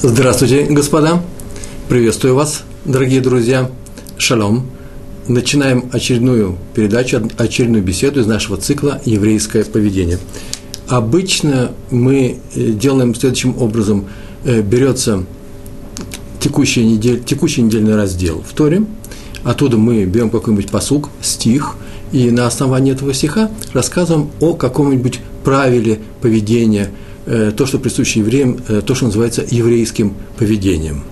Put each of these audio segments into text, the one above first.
Здравствуйте, господа! Приветствую вас, дорогие друзья! Шалом! Начинаем очередную передачу, очередную беседу из нашего цикла «Еврейское поведение». Обычно мы э, делаем следующим образом. Э, берется текущий, недель, текущий недельный раздел в Торе, оттуда мы берем какой-нибудь посук, стих, и на основании этого стиха рассказываем о каком-нибудь правиле поведения – то, что присуще евреям, э, то, что называется еврейским поведением.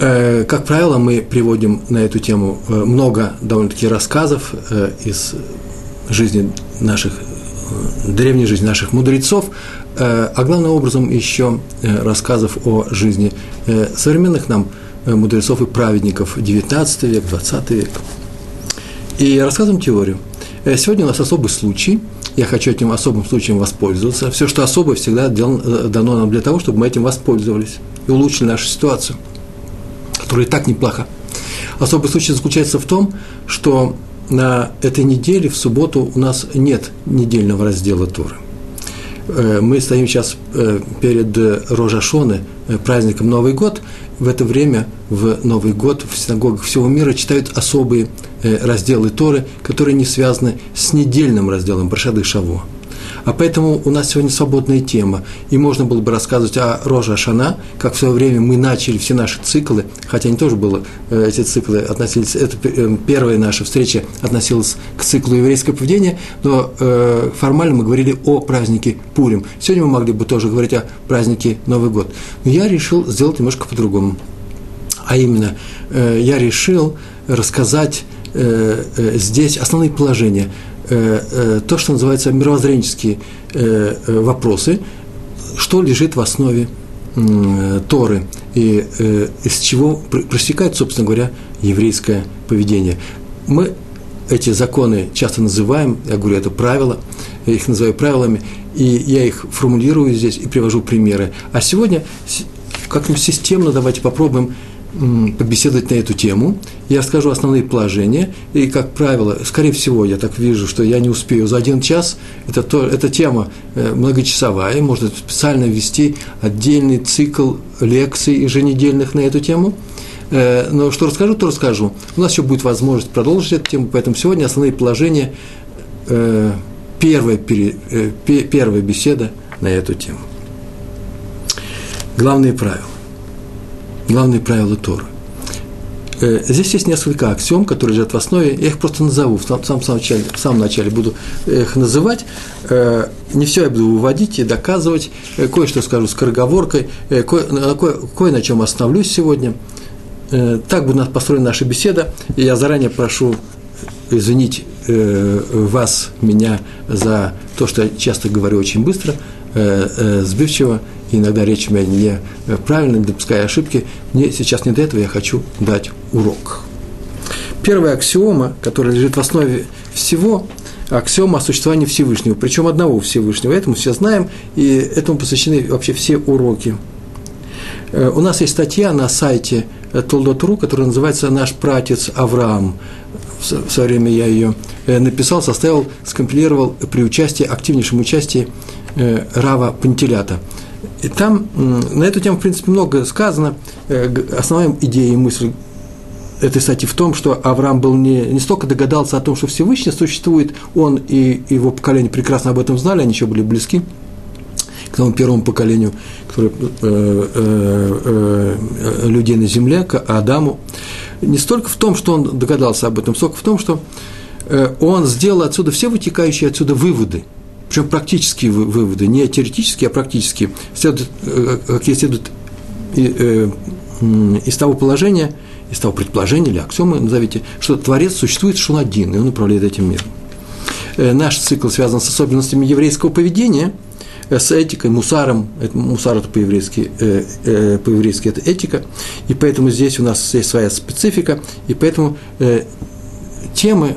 Э, как правило, мы приводим на эту тему много довольно-таки рассказов из жизни наших, древней жизни наших мудрецов, а главным образом еще рассказов о жизни современных нам мудрецов и праведников XIX век, XX век. И рассказываем теорию. Сегодня у нас особый случай – я хочу этим особым случаем воспользоваться. Все, что особое, всегда э, дано нам для того, чтобы мы этим воспользовались и улучшили нашу ситуацию, которая и так неплоха. Особый случай заключается в том, что на этой неделе, в субботу, у нас нет недельного раздела Торы. Э, мы стоим сейчас э, перед Рожашоны, праздником Новый год. В это время, в Новый год, в синагогах всего мира читают особые Э, разделы Торы, которые не связаны с недельным разделом Паршады Шаво. А поэтому у нас сегодня свободная тема, и можно было бы рассказывать о Роже Ашана, как в свое время мы начали все наши циклы, хотя они тоже были, э, эти циклы относились, это э, первая наша встреча относилась к циклу еврейского поведения, но формально мы говорили о празднике Пурим. Сегодня мы могли бы тоже говорить о празднике Новый год. Но я решил сделать немножко по-другому. А именно, я решил рассказать Э, э, здесь основные положения, э, то, что называется мировоззренческие вопросы, что лежит в основе Торы и из чего проистекает, собственно говоря, еврейское поведение. Мы эти законы часто называем, я говорю, это правила, я их называю правилами, и я их формулирую здесь и привожу примеры. А сегодня как-нибудь системно давайте попробуем побеседовать на эту тему. Я расскажу основные положения. И, как правило, скорее всего, я так вижу, что я не успею за один час. Это то, эта тема э, многочасовая. Можно специально ввести отдельный цикл лекций еженедельных на эту тему. Э, но что расскажу, то расскажу. У нас еще будет возможность продолжить эту тему, поэтому сегодня основные положения, э, первая, первая беседа на эту тему. Главные правила главные правила Торы. Э, здесь есть несколько аксиом, которые лежат в основе. Я их просто назову. В самом, самом, начале, в самом начале буду их называть. Э, не все я буду выводить и доказывать. Э, кое-что скажу с короговоркой. Кое, кое, кое на чем остановлюсь сегодня. Так будет построена наша беседа. Я заранее прошу извинить вас, меня за то, что я часто говорю очень быстро, сбивчиво иногда речь меня неправильная, не допуская ошибки, мне сейчас не до этого, я хочу дать урок. Первая аксиома, которая лежит в основе всего, аксиома о существовании Всевышнего, причем одного Всевышнего. Это мы все знаем, и этому посвящены вообще все уроки. Э, у нас есть статья на сайте Толдот.ру, которая называется «Наш пратец Авраам». В свое время я ее э, написал, составил, скомпилировал при участии, активнейшем участии э, Рава Пантелята – и там на эту тему, в принципе, много сказано. Э, основная идея и мысль этой статьи в том, что Авраам был не, не столько догадался о том, что Всевышний существует, он и его поколение прекрасно об этом знали, они еще были близки к тому первому поколению который, э, э, э, людей на земле, к Адаму. Не столько в том, что он догадался об этом, сколько в том, что э, он сделал отсюда все вытекающие отсюда выводы – причем практические выводы, не теоретические, а практические, следуют, э, какие следуют э, из того положения, из того предположения или аксиомы, назовите, что Творец существует, что он один, и он управляет этим миром. Э, наш цикл связан с особенностями еврейского поведения, с этикой, мусаром, это, мусар это по-еврейски, э, э, по-еврейски это этика, и поэтому здесь у нас есть своя специфика, и поэтому э, темы,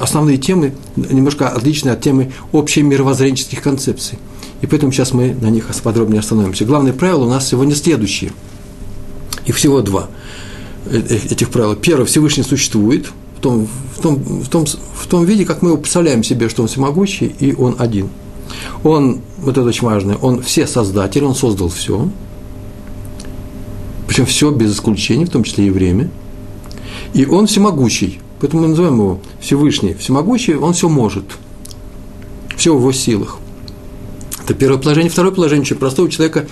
основные темы немножко отличны от темы общей мировоззренческих концепций. И поэтому сейчас мы на них подробнее остановимся. Главные правила у нас сегодня следующие. Их всего два э, э, этих правил. Первое, Всевышний существует в том, в, том, в, том, в том виде, как мы его представляем себе, что он всемогущий, и он один. Он, вот это очень важно, он все создатель, он создал все, Причем все без исключения, в том числе и время. И он всемогущий. Поэтому мы называем его Всевышний. Всемогущий, он все может. Все в его силах. Это первое положение. Второе положение, очень простое. У человека,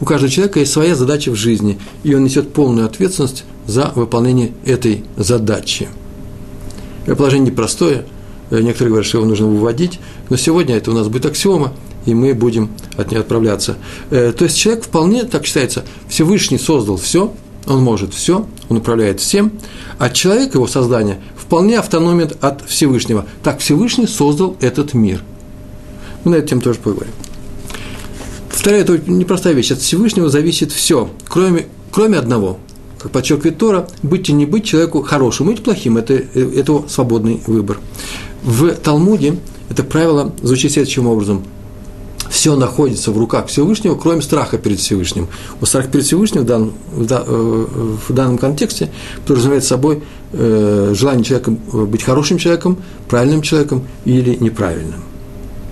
у каждого человека есть своя задача в жизни, и он несет полную ответственность за выполнение этой задачи. Это положение непростое. Некоторые говорят, что его нужно выводить, но сегодня это у нас будет аксиома, и мы будем от нее отправляться. Э, то есть человек вполне, так считается, Всевышний создал все, он может все, он управляет всем, а человек, его создание, вполне автономен от Всевышнего. Так Всевышний создал этот мир. Мы на эту тему тоже поговорим. Повторяю, это непростая вещь. От Всевышнего зависит все, кроме, кроме одного. Как подчеркивает Тора, быть и не быть человеку хорошим, быть плохим – это, это его свободный выбор. В Талмуде это правило звучит следующим образом – все находится в руках Всевышнего, кроме страха перед Всевышним. У страха перед Всевышним в данном, в данном контексте подразумевает собой э, желание человека быть хорошим человеком, правильным человеком или неправильным.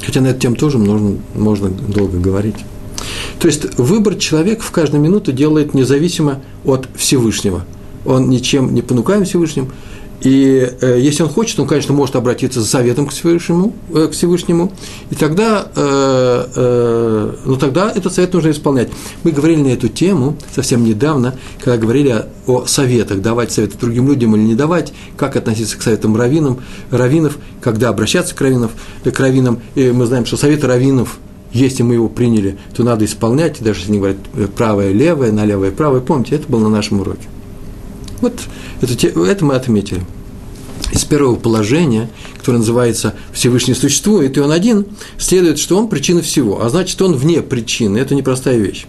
Хотя на эту тему тоже можно, можно долго говорить. То есть выбор человек в каждую минуту делает независимо от Всевышнего. Он ничем не понукаем Всевышним, и э, если он хочет, он, конечно, может обратиться за советом к Всевышнему, э, к Всевышнему и тогда, э, э, ну, тогда этот совет нужно исполнять. Мы говорили на эту тему совсем недавно, когда говорили о, о советах, давать советы другим людям или не давать, как относиться к советам раввинам, раввинов, когда обращаться к, раввинов, э, к раввинам. И мы знаем, что советы раввинов если мы его приняли, то надо исполнять, даже если они говорят э, правое, левое, налево и правое. Помните, это было на нашем уроке. Вот это, это мы отметили. Из первого положения, которое называется «Всевышний существует, и он один», следует, что он причина всего, а значит, он вне причины. Это непростая вещь.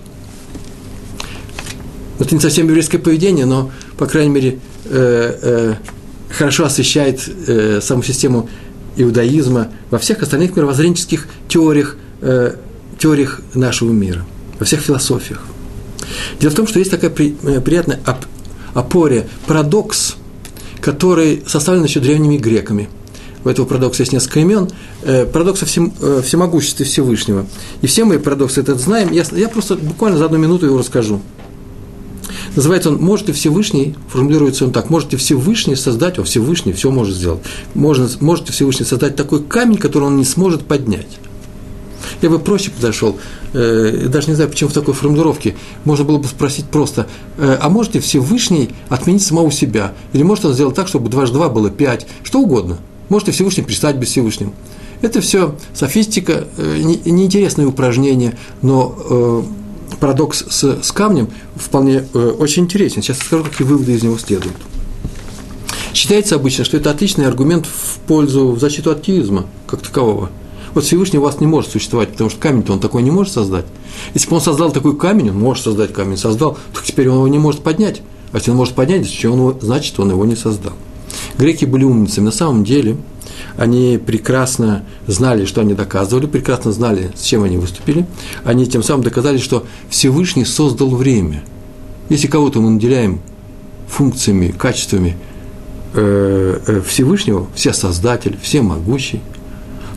Это не совсем еврейское поведение, но, по крайней мере, э, э, хорошо освещает э, саму систему иудаизма во всех остальных мировоззренческих теориях, э, теориях нашего мира, во всех философиях. Дело в том, что есть такая при, э, приятная опоре парадокс, который составлен еще древними греками. У этого парадокса есть несколько имен. Э, парадокс всем, э, всемогуществе Всевышнего. И все мы парадокс этот знаем. Я, я просто буквально за одну минуту его расскажу. Называется он «Может и Всевышний», формулируется он так, «Может и Всевышний создать», о, Всевышний все может сделать, можно, может и Всевышний создать такой камень, который он не сможет поднять. Я бы проще подошел, э, даже не знаю, почему в такой формулировке. Можно было бы спросить просто, э, а можете Всевышний отменить самого себя? Или может он сделать так, чтобы дважды два было пять? Что угодно. Можете Всевышний перестать быть Всевышним. Это все софистика, э, неинтересное упражнение, но э, парадокс с, с камнем вполне э, очень интересен. Сейчас скажу, какие выводы из него следуют. Считается обычно, что это отличный аргумент в пользу, в защиту атеизма как такового – вот Всевышний у вас не может существовать, потому что камень-то он такой не может создать. Если бы он создал такой камень, он может создать камень, создал, то теперь он его не может поднять. А если он может поднять, значит, он его, не создал. Греки были умницами. На самом деле, они прекрасно знали, что они доказывали, прекрасно знали, с чем они выступили. Они тем самым доказали, что Всевышний создал время. Если кого-то мы наделяем функциями, качествами э, э, Всевышнего, все создатель, все могущий,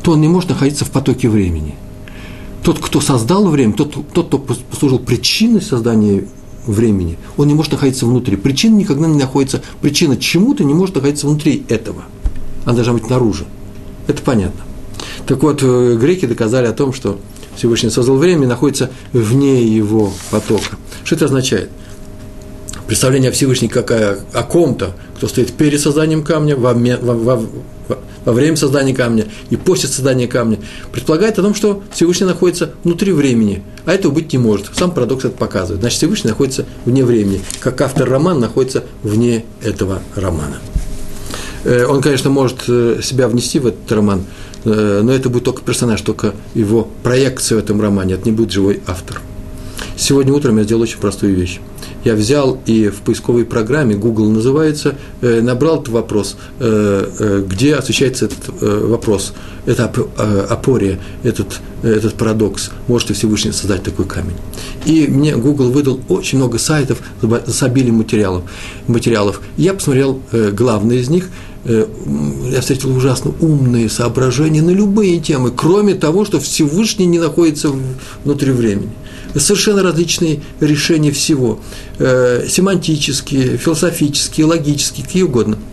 то он не может находиться в потоке времени. Тот, кто создал время, тот, тот кто послужил причиной создания времени, он не может находиться внутри. Причина никогда не находится, причина чему-то не может находиться внутри этого. Она должна быть наружу. Это понятно. Так вот, э, греки доказали о том, что Всевышний создал время и находится вне его потока. Что это означает? Представление о Всевышнем как о, о ком-то, кто стоит перед созданием камня, во, во, во, во время создания камня и после создания камня, предполагает о том, что Всевышний находится внутри времени, а этого быть не может. Сам парадокс это показывает. Значит, Всевышний находится вне времени, как автор романа находится вне этого романа. Э, он, конечно, может э, себя внести в этот роман, э, но это будет только персонаж, только его проекция в этом романе, это не будет живой автор. Сегодня утром я сделал очень простую вещь я взял и в поисковой программе, Google называется, э, набрал этот вопрос, э, э, где освещается этот вопрос, это опория, этот, этот парадокс, может ли Всевышний создать такой камень. И мне Google выдал очень много сайтов с обилием материалов. материалов. Я посмотрел главный из них, я встретил ужасно умные соображения на любые темы, кроме того, что Всевышний не находится внутри времени. Совершенно различные решения всего. Э, семантические, философические, логические, какие угодно –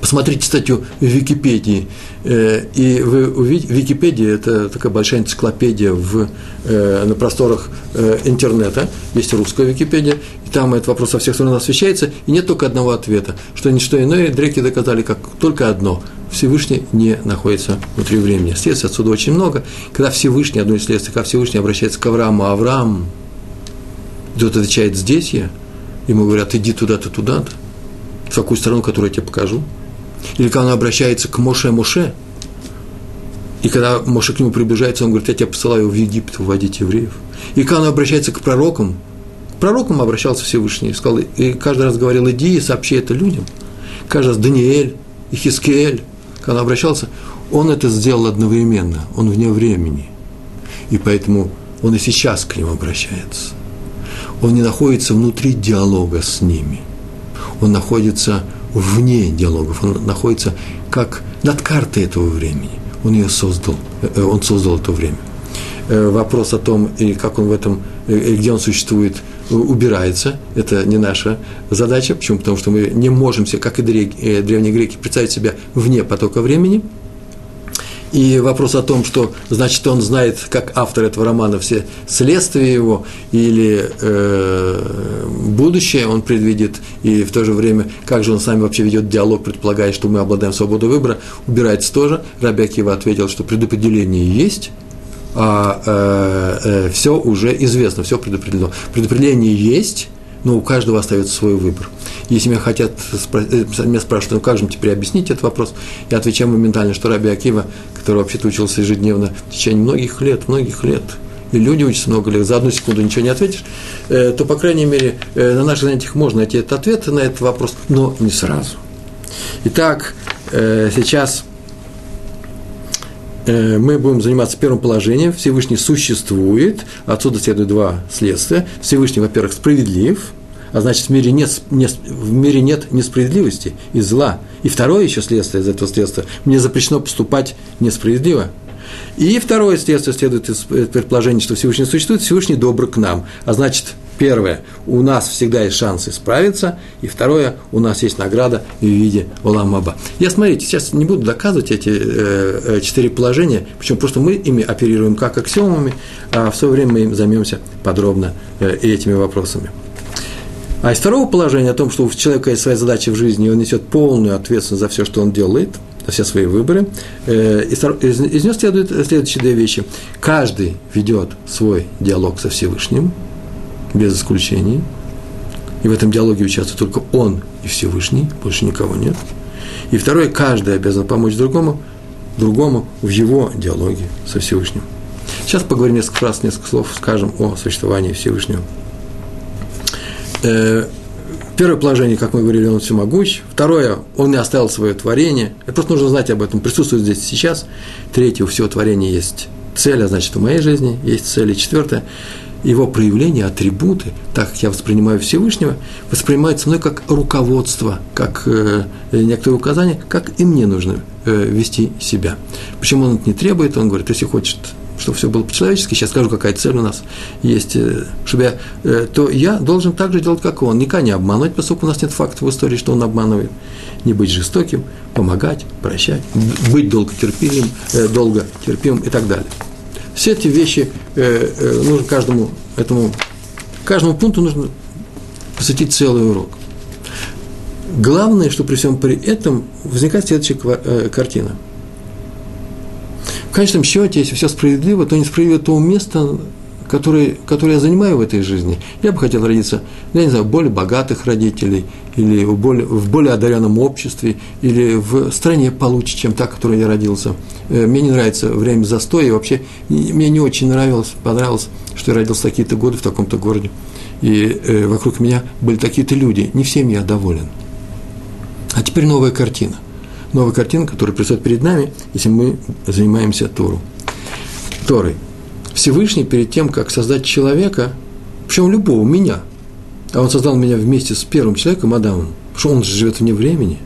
Посмотрите статью в Википедии, и вы увидите, Википедия – это такая большая энциклопедия в, э, на просторах э, интернета, есть русская Википедия, и там этот вопрос со всех сторон освещается, и нет только одного ответа, что ничто иное дреки доказали, как только одно – Всевышний не находится внутри времени. Следствий отсюда очень много. Когда Всевышний, одно из следствий, когда Всевышний обращается к Аврааму, а Авраам, тот отвечает «здесь я», ему говорят «иди туда-то, туда-то», в такую страну, которую я тебе покажу – или когда он обращается к Моше Моше, и когда Моше к нему приближается, он говорит, я тебя посылаю в Египет вводить евреев. И когда он обращается к пророкам, к пророкам обращался Всевышний, сказал, и каждый раз говорил, иди и сообщи это людям. Каждый раз Даниэль и Хискеэль, когда он обращался, он это сделал одновременно, он вне времени. И поэтому он и сейчас к ним обращается. Он не находится внутри диалога с ними. Он находится вне диалогов, он находится как над картой этого времени. Он ее создал, э, он создал это время. Э, вопрос о том, и как он в этом, э, где он существует, убирается. Это не наша задача. Почему? Потому что мы не можем себе, как и древние греки, представить себя вне потока времени – и вопрос о том, что значит он знает, как автор этого романа, все следствия его или э, будущее он предвидит, и в то же время, как же он с нами вообще ведет диалог, предполагая, что мы обладаем свободой выбора, убирается тоже. Раби Акива ответил, что предопределение есть, а э, э, все уже известно, все предопределено. Предопределение есть, но у каждого остается свой выбор. Если меня хотят, э, меня спрашивают, ну как же теперь объяснить этот вопрос, я отвечаю моментально, что Раби Акива, который вообще-то учился ежедневно в течение многих лет, многих лет, и люди учатся много лет, за одну секунду ничего не ответишь, э, то, по крайней мере, э, на наших занятиях можно найти этот ответ на этот вопрос, но не сразу. Итак, сейчас мы будем заниматься первым положением. Всевышний существует. Отсюда следует два следствия. Всевышний, во-первых, справедлив а значит, в мире нет, не, в мире нет несправедливости и зла. И второе еще следствие из этого следствия – мне запрещено поступать несправедливо. И второе следствие следует из предположения, что Всевышний существует, Всевышний добр к нам. А значит, первое, у нас всегда есть шанс исправиться, и второе, у нас есть награда в виде Оламаба. Я, смотрите, сейчас не буду доказывать эти э, э, четыре положения, почему просто мы ими оперируем как аксиомами, а в свое время мы им займемся подробно э, этими вопросами. А из второго положения о том, что у человека есть своя задача в жизни, и он несет полную ответственность за все, что он делает, за все свои выборы, э, из, из, него следуют следующие две вещи. Каждый ведет свой диалог со Всевышним, без исключений, и в этом диалоге участвует только он и Всевышний, больше никого нет. И второе, каждый обязан помочь другому, другому в его диалоге со Всевышним. Сейчас поговорим несколько фраз, несколько слов, скажем о существовании Всевышнего. Э, первое положение, как мы говорили, он всемогущ. Второе, он не оставил свое творение. Это просто нужно знать об этом, присутствует здесь сейчас. Третье, у всего творения есть цель, а значит, у моей жизни есть цель. И четвертое, его проявления, атрибуты, так как я воспринимаю Всевышнего, воспринимаются мной как руководство, как э, некоторые указания, как и мне нужно э, вести себя. Почему он это не требует? Он говорит, если хочет чтобы все было по-человечески, сейчас скажу, какая цель у нас есть, э, чтобы я, э, то я должен так же делать, как он. Никогда не обманывать, поскольку у нас нет фактов в истории, что он обманывает. Не быть жестоким, помогать, прощать, быть долготерпимым, э, долго терпимым и так далее. Все эти вещи нужно каждому этому, каждому пункту нужно посвятить целый урок. Главное, что при всем при этом возникает следующая картина – конечном счете, если все справедливо, то несправедливо то место, которое, которое я занимаю в этой жизни. Я бы хотел родиться, я не знаю, более богатых родителей, или в более, в более одаренном обществе, или в стране получше, чем та, в которой я родился. Э, мне не нравится время застоя, и вообще мне не очень нравилось, понравилось, что я родился в такие-то годы в таком-то городе. И э, вокруг меня были такие-то люди. Не всем я доволен. А теперь новая картина новая картина, которая предстает перед нами, если мы занимаемся Тору. Торой. Всевышний перед тем, как создать человека, причем любого, меня, а он создал меня вместе с первым человеком, Адамом, потому что он же живет вне времени,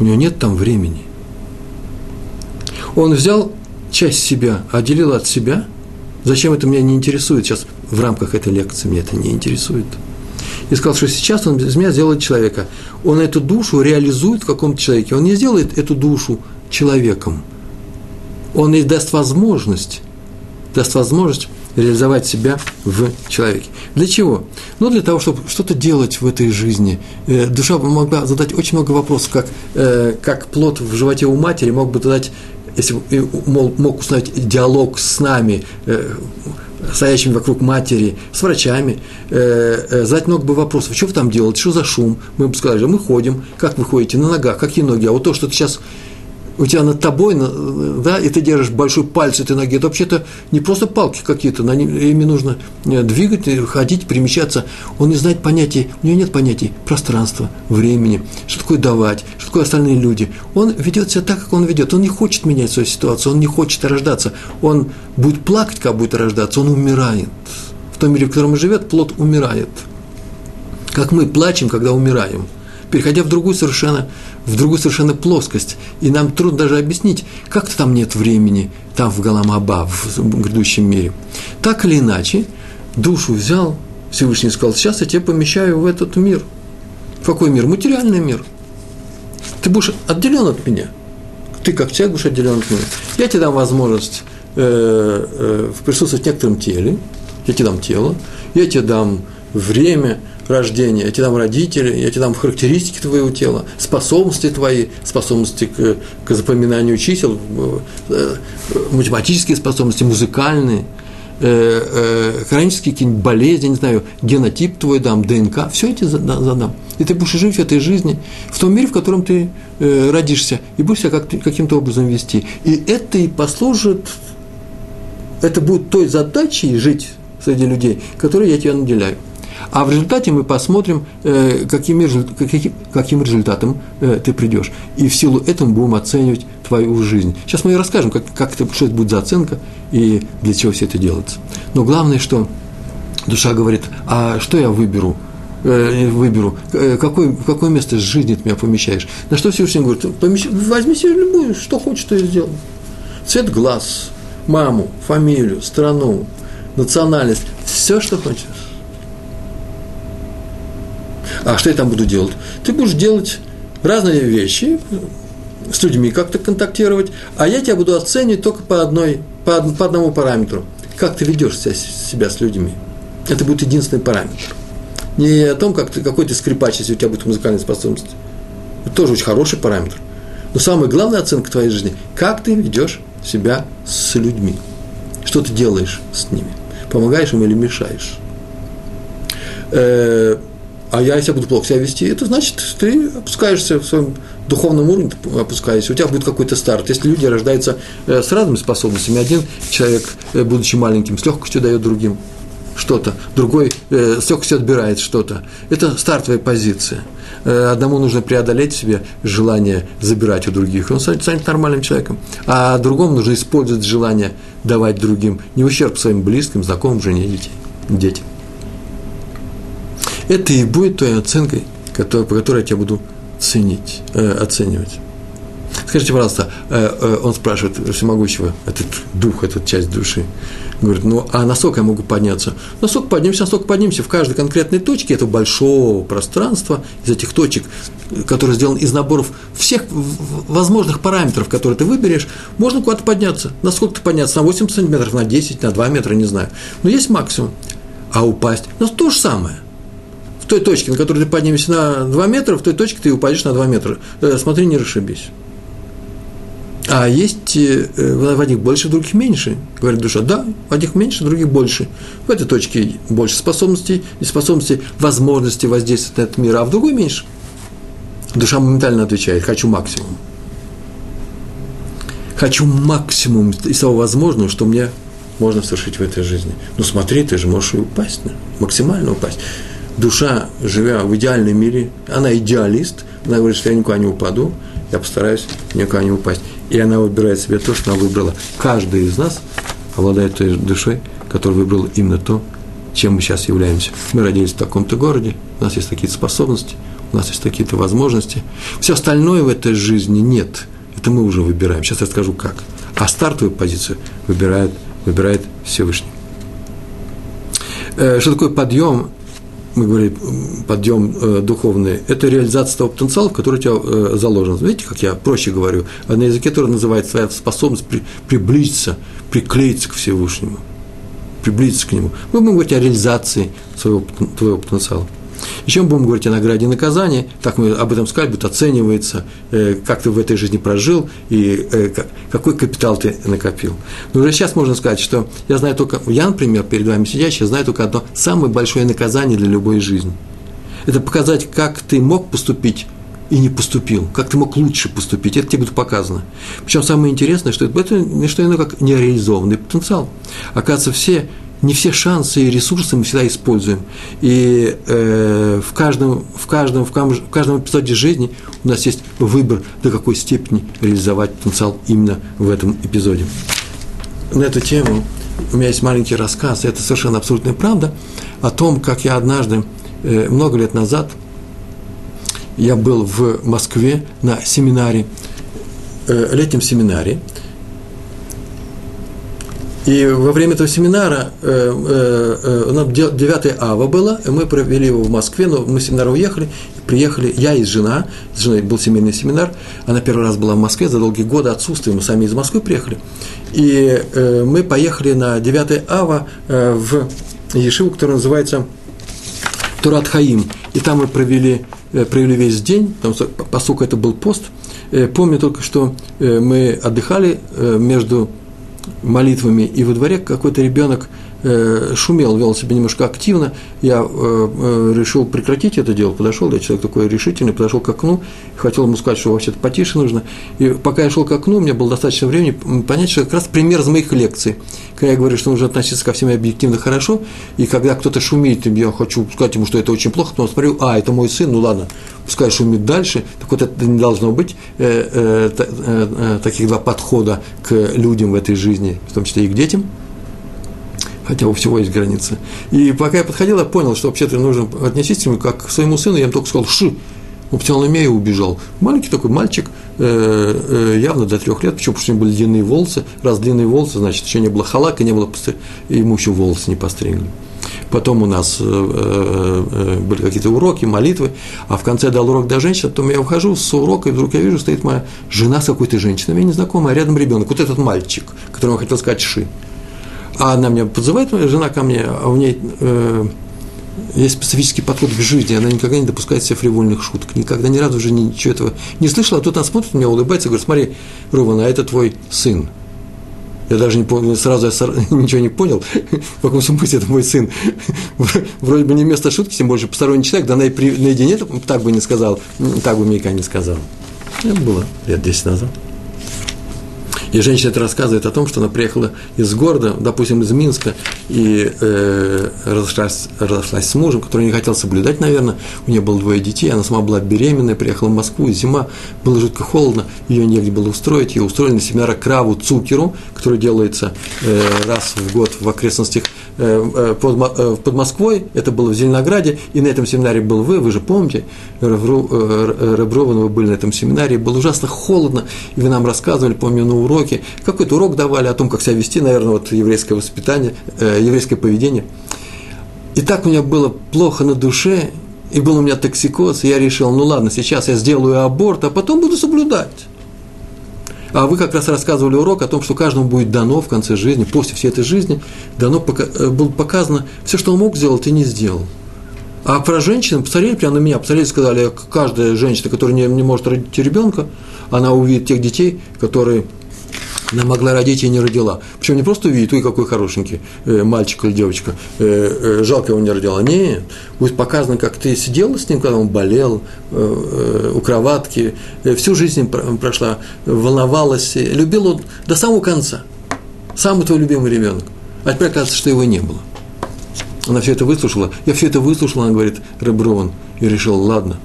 У него нет там времени. Он взял часть себя, отделил от себя. Зачем это меня не интересует сейчас в рамках этой лекции? Меня это не интересует. И сказал, что сейчас он из меня сделает человека. Он эту душу реализует в каком-то человеке. Он не сделает эту душу человеком. Он ей даст возможность, даст возможность реализовать себя в человеке. Для чего? Ну, для того, чтобы что-то делать в этой жизни. Э, душа могла задать очень много вопросов, как, э, как плод в животе у матери мог бы задать, если мог, установить диалог с нами, э, стоящими вокруг матери, с врачами, задать много бы вопросов, что вы там делаете, что за шум, мы бы сказали, мы ходим, как вы ходите, на ногах, какие ноги, а вот то, что ты сейчас у тебя над тобой, да, и ты держишь большой палец этой ноги, это вообще-то не просто палки какие-то, на ими нужно э, двигать, ходить, перемещаться. Он не знает понятий, у него нет понятий пространства, времени, что такое давать, такое остальные люди. Он ведет себя так, как он ведет. Он не хочет менять свою ситуацию, он не хочет рождаться. Он будет плакать, как будет рождаться, он умирает. В том мире, в котором он живет, плод умирает. Как мы плачем, когда умираем – переходя в другую совершенно, в другую совершенно плоскость. И нам трудно даже объяснить, как-то там нет времени, там в Галамаба, в грядущем мире. Так или иначе, душу взял, Всевышний сказал, сейчас я тебя помещаю в этот мир. В какой мир? Материальный мир. Ты будешь отделен от меня. Ты как человек будешь отделен от меня. Я тебе дам возможность э, э, присутствовать в некотором теле, я тебе дам тело, я тебе дам время – рождения, я тебе дам родители, я тебе дам характеристики твоего тела, способности твои, способности к, к запоминанию чисел, э, математические способности, музыкальные, э, э, хронические какие-нибудь болезни, не знаю, генотип твой дам, ДНК, все эти задам. И ты будешь жить в этой жизни, в том мире, в котором ты родишься, и будешь себя как каким-то образом вести. И это и послужит, это будет той задачей жить среди людей, которые я тебе наделяю. А в результате мы посмотрим, э, каким, каким результатом э, ты придешь. И в силу этого будем оценивать твою жизнь. Сейчас мы и расскажем, как, как это, что это будет за оценка и для чего все это делается. Но главное, что душа говорит, а что я выберу? Э, выберу, какое, какое место жизни ты меня помещаешь. На что Всевышний говорит, помещ... возьми себе любую, что хочешь, то и сделай. Цвет глаз, маму, фамилию, страну, национальность, все, что хочешь. А что я там буду делать? Ты будешь делать разные вещи, с людьми как-то контактировать, а я тебя буду оценивать только по, одной, по, по одному параметру. Как ты ведешь себя с людьми. Это будет единственный параметр. Не о том, как ты, какой ты скрипач, если у тебя будет музыкальная способность. Это тоже очень хороший параметр. Но самая главная оценка твоей жизни – как ты ведешь себя с людьми. Что ты делаешь с ними. Помогаешь им или мешаешь. Э, а я себя буду плохо себя вести, это значит, ты опускаешься в своем духовном уровне, опускаешься, у тебя будет какой-то старт. Если люди рождаются э, с разными способностями, один человек, э, будучи маленьким, с легкостью дает другим что-то, другой э, с легкостью отбирает что-то. Это стартовая позиция. Одному нужно преодолеть в себе желание забирать у других, и он станет нормальным человеком. А другому нужно использовать желание давать другим, не в ущерб своим близким, знакомым, жене, детям. Это и будет той оценкой, который, по которой я тебя буду ценить, э, оценивать. Скажите, пожалуйста, э, э, он спрашивает всемогущего, этот дух, эта часть души, говорит, ну, а насколько я могу подняться? Насколько поднимемся, насколько поднимемся в каждой конкретной точке этого большого пространства, из этих точек, который сделан из наборов всех возможных параметров, которые ты выберешь, можно куда-то подняться. Насколько ты подняться? На 8 сантиметров, на 10, на 2 метра, не знаю. Но есть максимум. А упасть? Ну, то же самое той точке, на которой ты поднимешься на 2 метра, в той точке ты упадешь на 2 метра. Э, смотри, не расшибись. А есть э, в одних больше, в других меньше. Говорит душа, да, в одних меньше, в других больше. В этой точке больше способностей, и способностей, возможностей воздействовать на этот мир, а в другой меньше. Душа моментально отвечает, хочу максимум. Хочу максимум из того возможного, что мне можно совершить в этой жизни. Ну смотри, ты же можешь и упасть, максимально упасть душа, живя в идеальном мире, она идеалист, она говорит, что я никуда не упаду, я постараюсь никуда не упасть. И она выбирает себе то, что она выбрала. Каждый из нас обладает той душой, которая выбрала именно то, чем мы сейчас являемся. Мы родились в таком-то городе, у нас есть такие способности, у нас есть какие-то возможности. Все остальное в этой жизни нет. Это мы уже выбираем. Сейчас я скажу как. А стартовую позицию выбирает, выбирает Всевышний. Э, что такое подъем? Мы говорим, подъем э, духовный. Это реализация того потенциала, который у тебя э, заложен. Видите, как я проще говорю? А на языке, который называется своя способность при, приблизиться, приклеиться к Всевышнему приблизиться к нему. Мы будем говорить о реализации своего, твоего потенциала. Еще мы будем говорить о награде и наказании, так мы об этом сказали, будет оценивается, э, как ты в этой жизни прожил и э, какой капитал ты накопил. Но уже сейчас можно сказать, что я знаю только, я, например, перед вами сидящий, знаю только одно самое большое наказание для любой жизни. Это показать, как ты мог поступить и не поступил, как ты мог лучше поступить, это тебе будет показано. Причем самое интересное, что это не что иное, как нереализованный потенциал. Оказывается, все, не все шансы и ресурсы мы всегда используем. И э, в, каждом, в, каждом, в, каждом эпизоде жизни у нас есть выбор, до какой степени реализовать потенциал именно в этом эпизоде. На эту тему у меня есть маленький рассказ, это совершенно абсолютная правда, о том, как я однажды, э, много лет назад – я был в Москве на семинаре, э, летнем семинаре, и во время этого семинара, э, э, 9 э, ава было, мы провели его в Москве, но мы с семинара уехали, приехали, я и жена, с женой был семейный семинар, она первый раз была в Москве, за долгие годы отсутствия, мы сами из Москвы приехали, и э, мы поехали на 9 ава э, в Ешиву, которая называется Турат Хаим, и там мы провели провели весь день, что, поскольку это был пост, помню только, что мы отдыхали между молитвами, и во дворе какой-то ребенок шумел, вел себя немножко активно, я э, э, решил прекратить это дело, подошел, я человек такой решительный, подошел к окну, хотел ему сказать, что вообще-то потише нужно, и пока я шел к окну, у меня было достаточно времени понять, что как раз пример из моих лекций, когда я говорю, что нужно относиться ко всем объективно хорошо, и когда кто-то шумит, я хочу сказать ему, что это очень плохо, потом смотрю, а, это мой сын, ну ладно, пускай шумит дальше, так вот это не должно быть э, э, э, таких два подхода к людям в этой жизни, в том числе и к детям – хотя у всего есть границы. И пока я подходил, я понял, что вообще-то нужно отнестись к как к своему сыну, я ему только сказал «ши», он потянул имя и убежал. Маленький такой мальчик, э, э, явно до трех лет, почему? Потому что у него были длинные волосы, раз длинные волосы, значит, еще не было халака, не было, и ему еще волосы не постригли. Потом у нас э, были какие-то уроки, молитвы, а в конце дал урок для женщин, потом я ухожу с урока, и вдруг я вижу, стоит моя жена с какой-то женщиной, мне незнакомая, рядом ребенок, вот этот мальчик, которому я хотел сказать «ши». А она меня подзывает, моя жена ко мне, а у нее э, есть специфический подход к жизни, она никогда не допускает себе фривольных шуток, никогда ни разу уже ничего этого не слышала, а тут она смотрит, меня улыбается и говорит, смотри, Рован, а это твой сын. Я даже не понял, сразу я ничего не понял, в каком смысле это мой сын. Вроде бы не место шутки, тем более посторонний человек, да наедине так бы не сказал, так бы никогда не сказал. Это было лет 10 назад. И женщина это рассказывает о том, что она приехала из города, допустим, из Минска, и э, разошлась, разошлась с мужем, который не хотел соблюдать, наверное. У нее было двое детей, она сама была беременная, приехала в Москву, зима, было жутко холодно, ее негде было устроить. Ее устроили на семинар Краву Цукеру, который делается э, раз в год в окрестностях Э, э, под, э, под Москвой, это было в Зеленограде, и на этом семинаре был вы, вы же помните, Реброван, вы были на этом семинаре, было ужасно холодно, и вы нам рассказывали, помню, на уроке, какой-то урок давали о том, как себя вести, наверное, вот еврейское воспитание, еврейское поведение. И так у меня было плохо на душе, и был у меня токсикоз, и я решил, ну ладно, сейчас я сделаю аборт, а потом буду соблюдать. А вы как раз рассказывали урок о том, что каждому будет дано в конце жизни, после всей этой жизни, дано, э, было показано все, что он мог сделать и не сделал. А про женщин, посмотрели прямо на меня, посмотрели, сказали, каждая женщина, которая не, не может родить ребенка, она увидит тех детей, которые она могла родить и не родила. Причем не просто увидеть, ой, какой хорошенький э, мальчик или девочка, э, э, жалко его не родила. Нет, будет показано, как ты сидела с ним, когда он болел, э, э, у кроватки, э, всю жизнь прошла, волновалась, любила до самого конца. Самый твой любимый ребенок. А теперь оказывается, что его не было. Она все это выслушала. Я все это выслушала, она говорит, Реброван, и решил, ладно,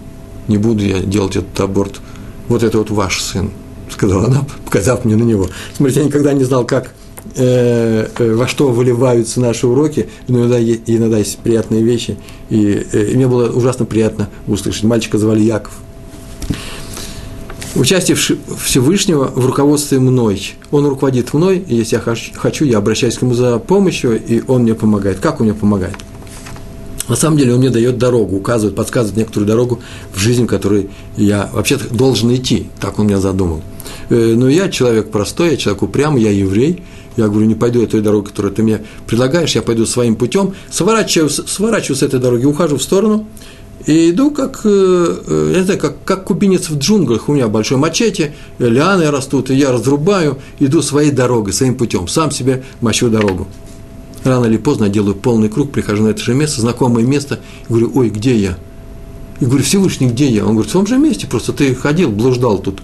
не буду я делать этот аборт. Вот это вот ваш сын сказала она, показав мне на него. Смотрите, я никогда не знал, как э, э, во что выливаются наши уроки, но иногда, иногда есть приятные вещи, и, э, и мне было ужасно приятно услышать. Мальчика звали Яков. Участие Всевышнего в руководстве мной. Он руководит мной, и если я хочу, я обращаюсь к нему за помощью, и он мне помогает. Как он мне помогает? На самом деле он мне дает дорогу, указывает, подсказывает некоторую дорогу в жизнь, которой я вообще должен идти. Так он меня задумал. Э, но я человек простой, я человек упрямый, я еврей. Я говорю, не пойду я той дорогой, которую ты мне предлагаешь, я пойду своим путем, сворачиваю, сворачиваю с этой дороги, ухожу в сторону, и иду как, э, э, я не знаю, как, как кубинец в джунглях, у меня большой мачете, лианы растут, и я разрубаю, иду своей дорогой, своим путем, сам себе мочу дорогу. Рано или поздно делаю полный круг, прихожу на это же место, знакомое место, и говорю, ой, где я? И говорю, Всевышний, где я? Он говорит, в том же месте, просто ты ходил, блуждал тут.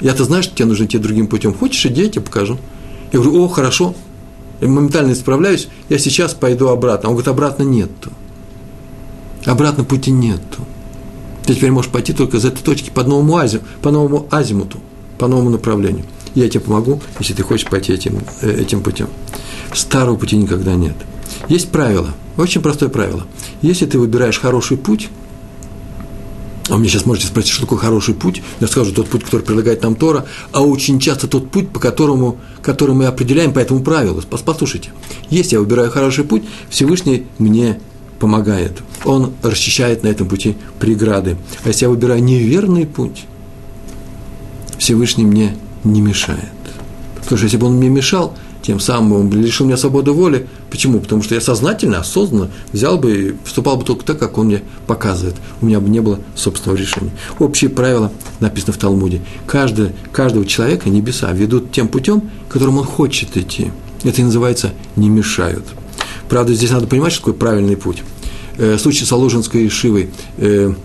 Я-то знаю, что тебе нужно идти другим путем. Хочешь, иди, я тебе покажу. Я говорю, о, хорошо. Я моментально исправляюсь, я сейчас пойду обратно. Он говорит, обратно нету. Обратно пути нету. Ты теперь можешь пойти только из этой точки по новому, азиму, по новому азимуту, по новому направлению. Я тебе помогу, если ты хочешь пойти этим, э, этим путем. Старого пути никогда нет. Есть правило, очень простое правило. Если ты выбираешь хороший путь, а вы меня сейчас можете спросить, что такое хороший путь? Я скажу, тот путь, который предлагает нам Тора, а очень часто тот путь, по которому, который мы определяем по этому правилу. Послушайте, если я выбираю хороший путь, Всевышний мне помогает. Он расчищает на этом пути преграды. А если я выбираю неверный путь, Всевышний мне не мешает. Потому что если бы он мне мешал, тем самым он лишил меня свободы воли. Почему? Потому что я сознательно, осознанно взял бы и вступал бы только так, как он мне показывает. У меня бы не было собственного решения. Общие правила написаны в Талмуде. Каждый, каждого человека небеса ведут тем путем, которым он хочет идти. Это и называется «не мешают». Правда, здесь надо понимать, что такое правильный путь. Э, случай с Алужинской Шивой э, –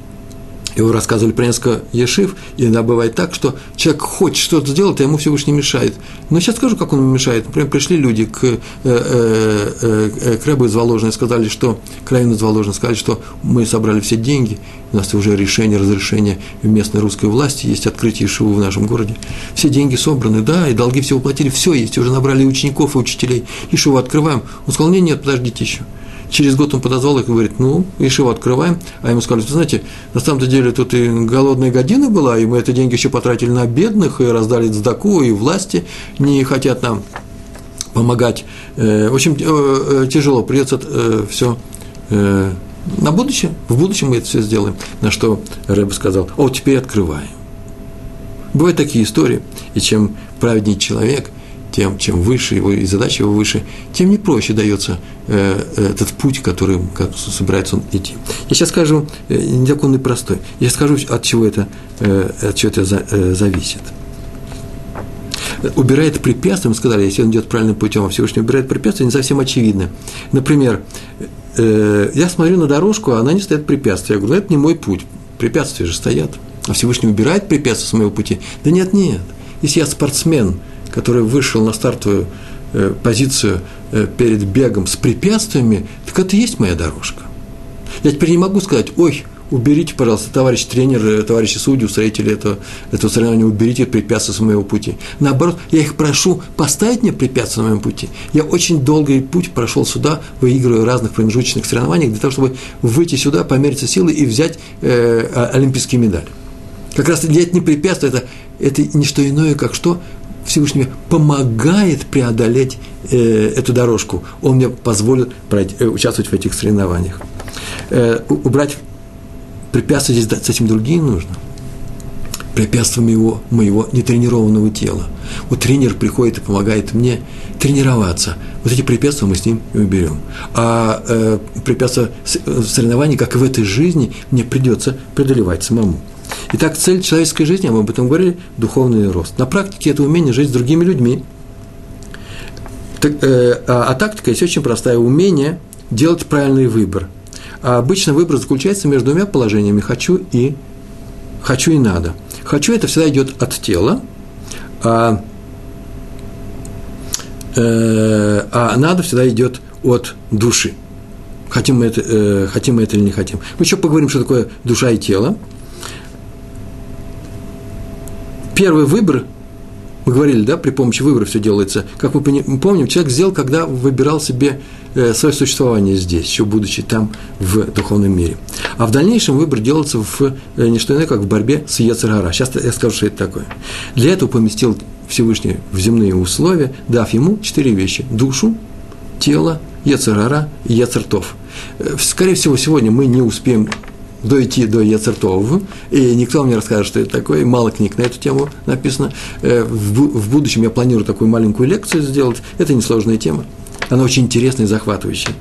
его рассказывали про несколько ешив, и иногда бывает так, что человек хочет что-то сделать, а ему Всевышний мешает. Но сейчас скажу, как он мешает. Например, пришли люди к, э, э, э, к Рэбу из Воложина и сказали, что, к из Воложина, сказали, что мы собрали все деньги, у нас уже решение, разрешение местной русской власти, есть открытие Ишиву в нашем городе. Все деньги собраны, да, и долги все уплатили, все есть, уже набрали учеников и учителей. Ишиву открываем. Он сказал, нет, нет, подождите еще. Через год он подозвал их и говорит, ну, Ишиву открываем. А ему сказали, знаете, на самом-то деле тут и голодная година была, и мы эти деньги еще потратили на бедных, и раздали цдаку, и власти не хотят нам помогать. Э, в общем, э, э, тяжело, придется все на будущее, в будущем мы это все сделаем. На что Рэб сказал, о, теперь открываем. Бывают такие истории, и чем праведнее человек, тем, чем выше его, и задача его выше, тем не проще дается э, этот путь, которым собирается он идти. Я сейчас скажу, э, не такой он и простой, я скажу, от чего это, э, от чего это за, э, зависит. Убирает препятствия, мы сказали, если он идет правильным путем, а Всевышний убирает препятствия, не совсем очевидно. Например, э, я смотрю на дорожку, а она не стоит препятствия. Я говорю, ну, это не мой путь, препятствия же стоят. А Всевышний убирает препятствия с моего пути? Да нет, нет. Если я спортсмен, который вышел на стартовую э, позицию э, перед бегом с препятствиями, так это и есть моя дорожка. Я теперь не могу сказать, ой, уберите, пожалуйста, товарищ тренер, э, товарищи судьи, устроители этого, этого соревнования, уберите препятствия с моего пути. Наоборот, я их прошу поставить мне препятствия на моем пути. Я очень долгий путь прошел сюда, выигрывая разных промежуточных соревнований, для того, чтобы выйти сюда, помериться силой и взять э, олимпийский медаль. Как раз это не препятствие, это, это не что иное, как что? Всевышний помогает преодолеть э, эту дорожку. Он мне позволит пройти, э, участвовать в этих соревнованиях. Э, убрать препятствия здесь с этим другие нужно. Препятствия моего, моего нетренированного тела. Вот тренер приходит и помогает мне тренироваться. Вот эти препятствия мы с ним и уберем. А э, препятствия э, соревнований, как и в этой жизни, мне придется преодолевать самому. Итак, цель человеческой жизни, мы об этом говорили, духовный рост. На практике это умение жить с другими людьми. Так, э, а, а тактика есть очень простая. Умение делать правильный выбор. А обычно выбор заключается между двумя положениями «хочу» и «хочу» и «надо». «Хочу» – это всегда идет от тела, а, э, а «надо» всегда идет от души. Хотим мы, это, э, хотим мы это или не хотим. Мы еще поговорим, что такое душа и тело – первый выбор Мы говорили, да, при помощи выбора все делается. Как мы помним, человек сделал, когда выбирал себе э, свое существование здесь, еще будучи там в духовном мире. А в дальнейшем выбор делается в э, не что иное, как в борьбе с Ецергара. Сейчас я скажу, что это такое. Для этого поместил Всевышний в земные условия, дав ему четыре вещи – душу, тело, Ецергара и Ецертов. Э, скорее всего, сегодня мы не успеем дойти до Яцертов, и никто вам не расскажет, что это такое, мало книг на эту тему написано. Э, в будущем я планирую такую маленькую лекцию сделать, это несложная тема, она очень интересная и захватывающая.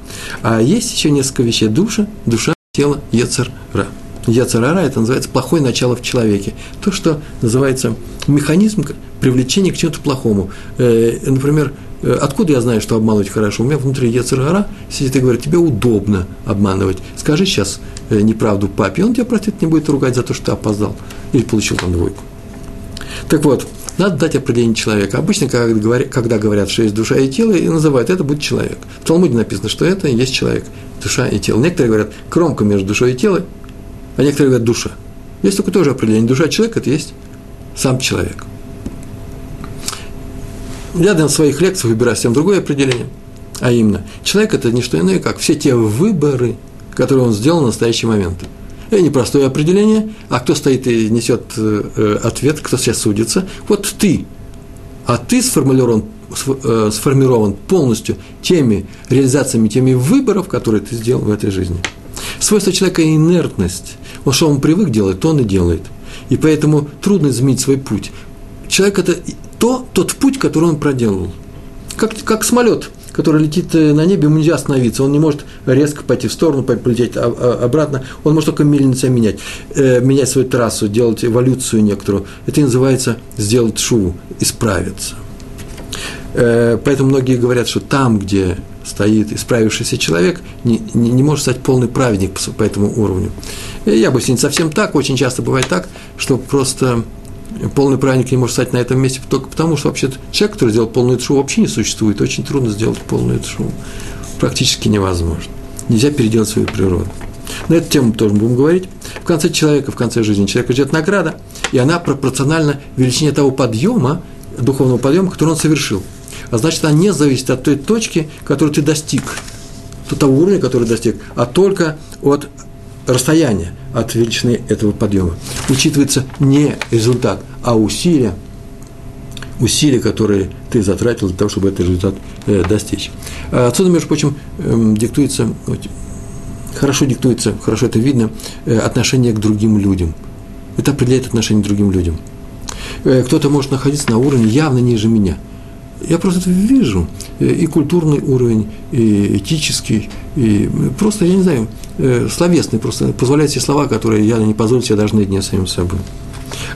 А есть еще несколько вещей. Душа, душа, тело, Ецер-Ра. Яцерара – это называется плохое начало в человеке. То, что называется механизм привлечения к чему-то плохому. Э, например, откуда я знаю, что обманывать хорошо? У меня внутри Яцерара сидит и говорит, тебе удобно обманывать. Скажи сейчас э, неправду папе, он тебя простит, не будет ругать за то, что ты опоздал или получил там двойку. Так вот, надо дать определение человека. Обычно, когда говорят, что есть душа и тело, и называют это будет человек. В Талмуде написано, что это есть человек, душа и тело. Некоторые говорят, кромка между душой и телом а некоторые говорят душа. Есть только тоже определение. Душа человека – это есть сам человек. Я на своих лекциях выбираю совсем другое определение. А именно, человек – это не что иное, как все те выборы, которые он сделал в настоящий момент. Это непростое определение, а кто стоит и несет э, ответ, кто сейчас судится. Вот ты, а ты сформулирован, э, сформирован полностью теми реализациями, теми выборов, которые ты сделал в этой жизни. Свойство человека – инертность. Вот что он привык делать, то он и делает. И поэтому трудно изменить свой путь. Человек – это то, тот путь, который он проделал. Как, как самолет, который летит э, на небе, ему нельзя остановиться. Он не может резко пойти в сторону, полететь обратно. Он может только мельница менять, э, менять свою трассу, делать эволюцию некоторую. Это называется сделать шуву, исправиться. Э, поэтому многие говорят, что там, где стоит исправившийся человек, не, не, не может стать полный праведник по, по этому уровню. И я бы не совсем так, очень часто бывает так, что просто полный праведник не может стать на этом месте только потому, что вообще человек, который сделал полную тшу, вообще не существует. Очень трудно сделать полную тшу. Практически невозможно. Нельзя переделать свою природу. На эту тему тоже будем говорить. В конце человека, в конце жизни человека ждет награда, и она пропорциональна величине того подъема, духовного подъема, который он совершил – а значит, она не зависит от той точки, которую ты достиг, от того уровня, который достиг, а только от расстояния, от величины этого подъема. Учитывается не результат, а усилия, усилия, которые ты затратил для того, чтобы этот результат э, достичь. А отсюда, между прочим, э, диктуется, хорошо диктуется, хорошо это видно, э, отношение к другим людям. Это определяет отношение к другим людям. Э, кто-то может находиться на уровне явно ниже меня – я просто это вижу. И культурный уровень, и этический, и просто, я не знаю, э, словесный, просто позволяет себе слова, которые я не позволю себе даже наедине самим собой.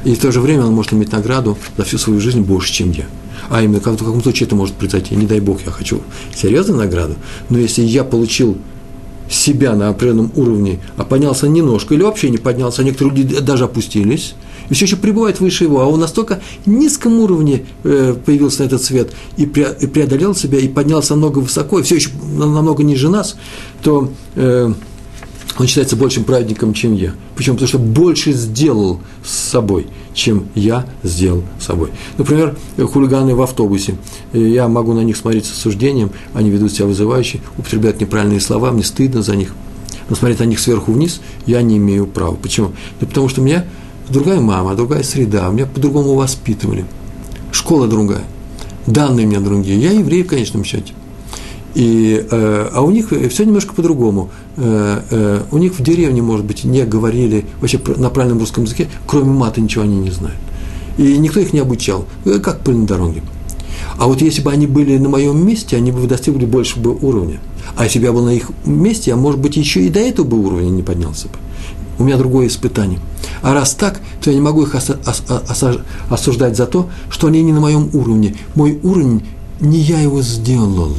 И в то же время он может иметь награду за всю свою жизнь больше, чем я. А именно, как в каком случае это может произойти. Не дай Бог, я хочу серьезную награду, но если я получил себя на определенном уровне, а поднялся немножко, или вообще не поднялся, а некоторые люди даже опустились – все еще пребывает выше его, а он настолько низком уровне э, появился на этот свет и преодолел себя, и поднялся намного высоко, и все еще намного ниже нас, то э, он считается большим праведником, чем я. Почему? Потому что больше сделал с собой, чем я сделал с собой. Например, хулиганы в автобусе. Я могу на них смотреть с осуждением, они ведут себя вызывающе, употребляют неправильные слова, мне стыдно за них. Но смотреть на них сверху вниз я не имею права. Почему? Да потому что меня другая мама, другая среда, меня по-другому воспитывали, школа другая, данные у меня другие. Я еврей в конечном счете. И, э, а у них все немножко по-другому. Э, э, у них в деревне, может быть, не говорили вообще на правильном русском языке, кроме мата ничего они не знают. И никто их не обучал, э, как пыль на дороге. А вот если бы они были на моем месте, они бы достигли большего уровня. А если бы я был на их месте, я, может быть, еще и до этого бы уровня не поднялся бы у меня другое испытание. А раз так, то я не могу их осуждать за то, что они не на моем уровне. Мой уровень, не я его сделал.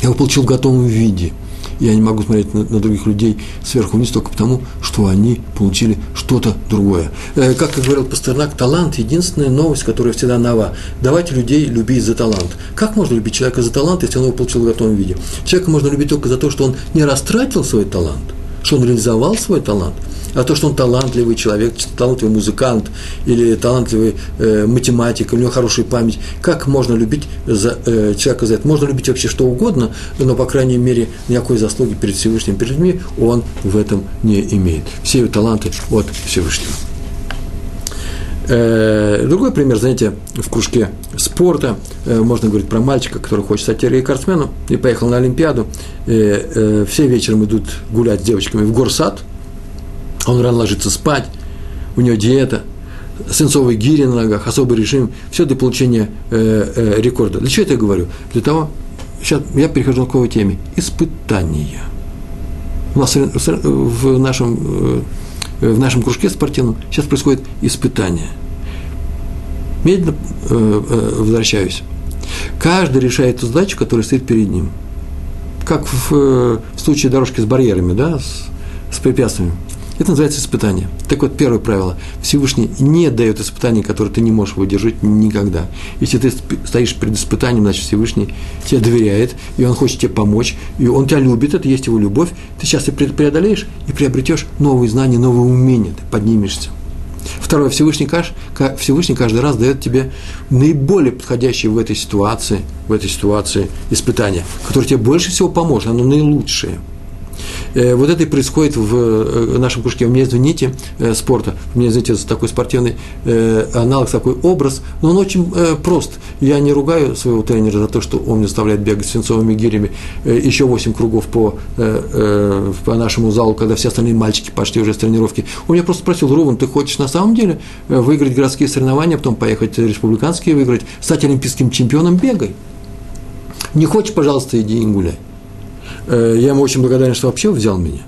Я его получил в готовом виде. Я не могу смотреть на, других людей сверху вниз только потому, что они получили что-то другое. Э, как говорил Пастернак, талант – единственная новость, которая всегда нова. Давайте людей любить за талант. Как можно любить человека за талант, если он его получил в готовом виде? Человека можно любить только за то, что он не растратил свой талант – что он реализовал свой талант. А то, что он талантливый человек, талантливый музыкант или талантливый э, математик, у него хорошая память, как можно любить за, э, человека за это? Можно любить вообще что угодно, но, по крайней мере, никакой заслуги перед Всевышним, перед людьми он в этом не имеет. Все его таланты от Всевышнего. Э, другой пример, знаете, в кружке спорта э, можно говорить про мальчика, который хочет стать рекордсменом и поехал на Олимпиаду. Э, все вечером идут гулять с девочками в горсад. Он рано ложится спать, у него диета, свинцовые гири на ногах, особый режим, все для получения рекорда. Для чего это я говорю? Для того, сейчас я перехожу к какой теме. Испытания. У нас в нашем в нашем кружке спортивном сейчас происходит испытание. Медленно э, э, возвращаюсь. Каждый решает ту задачу, которая стоит перед ним. Как в, э, в случае дорожки с барьерами, да, с, с препятствиями. Это называется испытание. Так вот, первое правило. Всевышний не дает испытаний, которые ты не можешь выдержать никогда. Если ты стоишь перед испытанием, значит, Всевышний тебе доверяет, и он хочет тебе помочь, и он тебя любит, это есть его любовь. Ты сейчас это преодолеешь и приобретешь новые знания, новые умения, ты поднимешься. Второе, Всевышний, Всевышний каждый раз дает тебе наиболее подходящее в этой ситуации, в этой ситуации испытание, которое тебе больше всего поможет, оно наилучшее – вот это и происходит в э, нашем кружке. У меня нити э, спорта, у меня, знаете, такой спортивный аналог, такой образ, но он очень прост. Я не ругаю своего тренера за то, что он мне заставляет бегать свинцовыми гирями еще 8 кругов по, по нашему залу, когда все остальные мальчики пошли уже с тренировки. Он меня просто спросил, Руван, ты хочешь на самом деле выиграть городские соревнования, потом поехать республиканские выиграть, стать олимпийским чемпионом, бегай. Не хочешь, пожалуйста, иди и гуляй. Э, я ему очень благодарен, что вообще взял меня.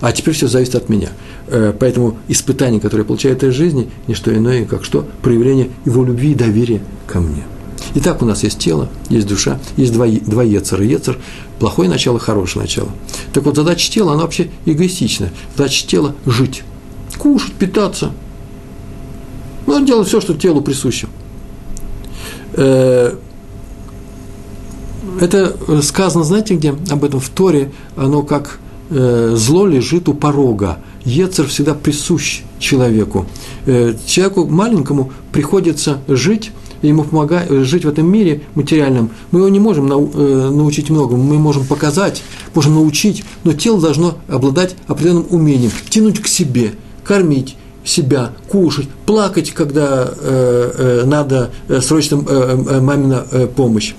А теперь все зависит от меня. Э, поэтому испытание, которое я получаю этой жизни, не что иное, как что? Проявление его любви и доверия ко мне. Итак, у нас есть тело, есть душа, есть два, два ецера. Ецер – плохое начало, хорошее начало. Так вот, задача тела, она вообще эгоистичная. Задача тела – жить, кушать, питаться. Ну, делать все, что телу присуще. Э, это сказано, знаете где, об этом в Торе, оно как э, зло лежит у порога. Ецер всегда присущ человеку. Э, человеку маленькому приходится жить, ему помогать, жить в этом мире материальном. Мы его не можем нау, э, научить многому, мы можем показать, можем научить, но тело должно обладать определенным умением, тянуть к себе, кормить, себя, кушать, плакать, когда э, э, надо э, срочно э, э, мамина э, помощь.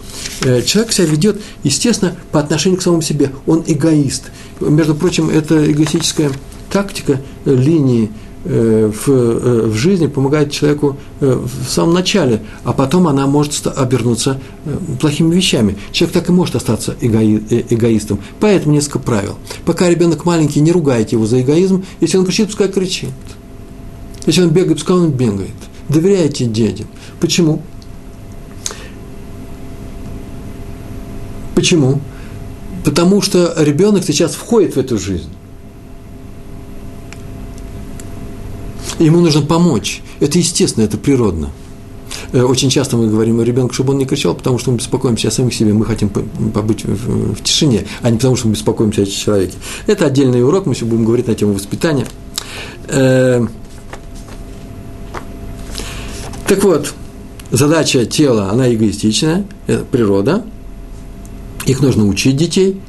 Человек себя ведет, естественно, по отношению к самому себе. Он эгоист. Между прочим, это эгоистическая тактика линии в, в жизни помогает человеку в самом начале, а потом она может обернуться плохими вещами. Человек так и может остаться эгои, эгоистом. Поэтому несколько правил. Пока ребенок маленький, не ругайте его за эгоизм. Если он кричит, пускай кричит. Если он бегает, пускай он бегает. Доверяйте детям. Почему? Почему? Потому что ребенок сейчас входит в эту жизнь. Ему нужно помочь. Это естественно, это природно. Э, очень часто мы говорим ребенку, чтобы он не кричал, потому что мы беспокоимся о самих себе, мы хотим побыть в, тишине, а не потому что мы беспокоимся о человеке. Это отдельный урок, мы еще будем говорить на тему воспитания. Так вот, задача тела, она эгоистичная, это природа. Их нужно учить детей,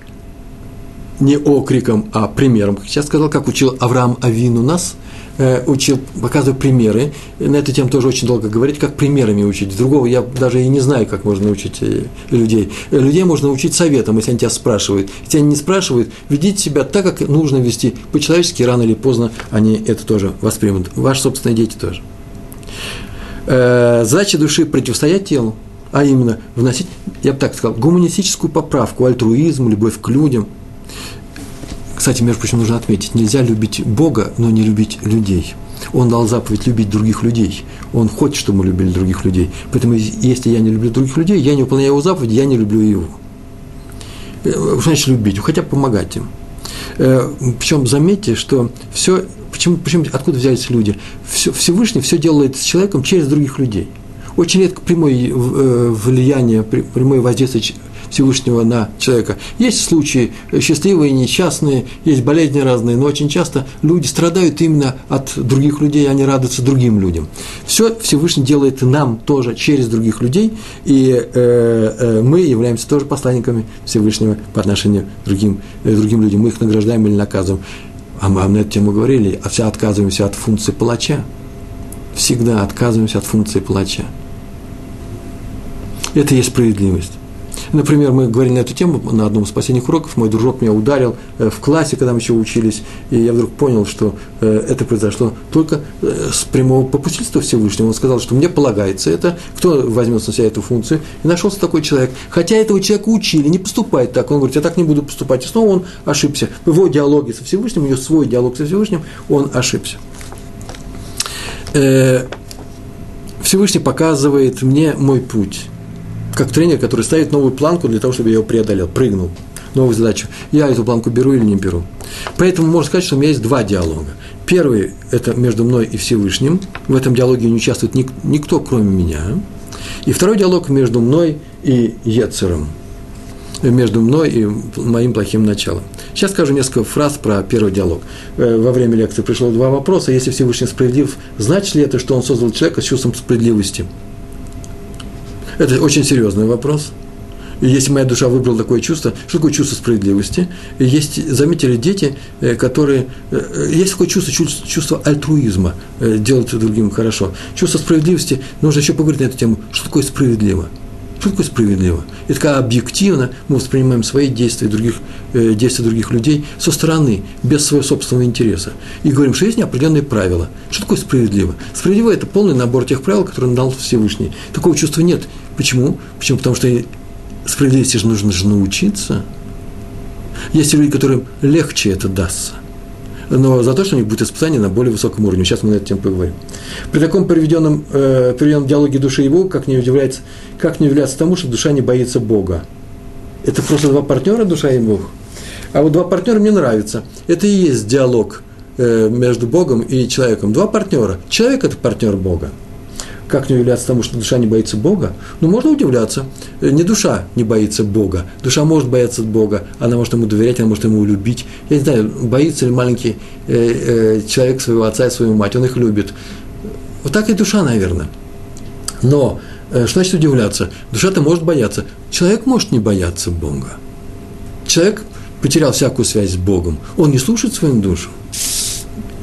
не окриком, а примером. Как сейчас сказал, как учил Авраам Авину нас, э, учил, показывая примеры. На эту тему тоже очень долго говорить, как примерами учить. Другого я даже и не знаю, как можно учить э, людей. Людей можно учить советом, если они тебя спрашивают. Если они не спрашивают, ведите себя так, как нужно вести. По-человечески рано или поздно они это тоже воспримут. Ваши собственные дети тоже. Э, задача души противостоять телу, а именно вносить, я бы так сказал, гуманистическую поправку, альтруизм, любовь к людям. Кстати, между прочим, нужно отметить, нельзя любить Бога, но не любить людей. Он дал заповедь любить других людей. Он хочет, чтобы мы любили других людей. Поэтому, если я не люблю других людей, я не выполняю его заповедь, я не люблю его. Э, значит любить? Хотя бы помогать им. Э, Причем заметьте, что все Почему, почему, откуда взялись люди? Все, Всевышний все делает с человеком через других людей. Очень редко прямое э, влияние, прямое воздействие Всевышнего на человека. Есть случаи счастливые, несчастные, есть болезни разные, но очень часто люди страдают именно от других людей, они радуются другим людям. Все Всевышний делает нам тоже через других людей, и э, э, мы являемся тоже посланниками Всевышнего по отношению к другим, э, другим людям. Мы их награждаем или наказываем. А мы на эту тему говорили, а все отказываемся от функции палача. Всегда отказываемся от функции палача. Это и есть справедливость. Например, мы говорили на эту тему на одном из последних уроков. Мой дружок меня ударил э, в классе, когда мы еще учились, и я вдруг понял, что э, это произошло только э, с прямого попустительства Всевышнего. Он сказал, что мне полагается это, кто возьмет на себя эту функцию. И нашелся такой человек. Хотя этого человека учили, не поступать так. Он говорит, я так не буду поступать. И снова он ошибся. В его диалоге со Всевышним, него свой диалог со Всевышним, он ошибся. Всевышний показывает мне мой путь как тренер, который ставит новую планку для того, чтобы я его преодолел, прыгнул, новую задачу. Я эту планку беру или не беру. Поэтому можно сказать, что у меня есть два диалога. Первый – это между мной и Всевышним. В этом диалоге не участвует ник- никто, кроме меня. И второй диалог между мной и Ецером. Между мной и моим плохим началом. Сейчас скажу несколько фраз про первый диалог. Э, во время лекции пришло два вопроса. Если Всевышний справедлив, значит ли это, что он создал человека с чувством справедливости – это очень серьезный вопрос. И если моя душа выбрала такое чувство, что такое чувство справедливости? И есть, заметили, дети, э, которые... Э, есть такое чувство, чувство альтруизма, э, делать другим хорошо. Чувство справедливости, нужно еще поговорить на эту тему, что такое справедливо. Что такое справедливо? И такая объективно мы воспринимаем свои действия других, э, действия других людей со стороны, без своего собственного интереса. И говорим, что есть неопределенные правила. Что такое справедливо? Справедливо – это полный набор тех правил, которые дал Всевышний. Такого чувства нет. Почему? Почему? Потому что справедливости же нужно же научиться. Есть люди, которым легче это дастся – но за то, что у них будет испытание на более высоком уровне. Сейчас мы на эту тему поговорим. При таком приведенном, э, приведенном диалоге души и Бога, как не, удивляется, как не удивляться тому, что душа не боится Бога. Это просто два партнера, душа и Бог. А вот два партнера мне нравятся. Это и есть диалог э, между Богом и человеком. Два партнера. Человек – это партнер Бога. Как не удивляться тому, что душа не боится Бога? Ну, можно удивляться. Э, не душа не боится Бога. Душа может бояться Бога, она может ему доверять, она может ему любить. Я не знаю, боится ли маленький э, э, человек своего отца и свою мать, он их любит. Вот так и душа, наверное. Но э, что значит удивляться? Душа-то может бояться. Человек может не бояться Бога. Человек потерял всякую связь с Богом. Он не слушает свою душу.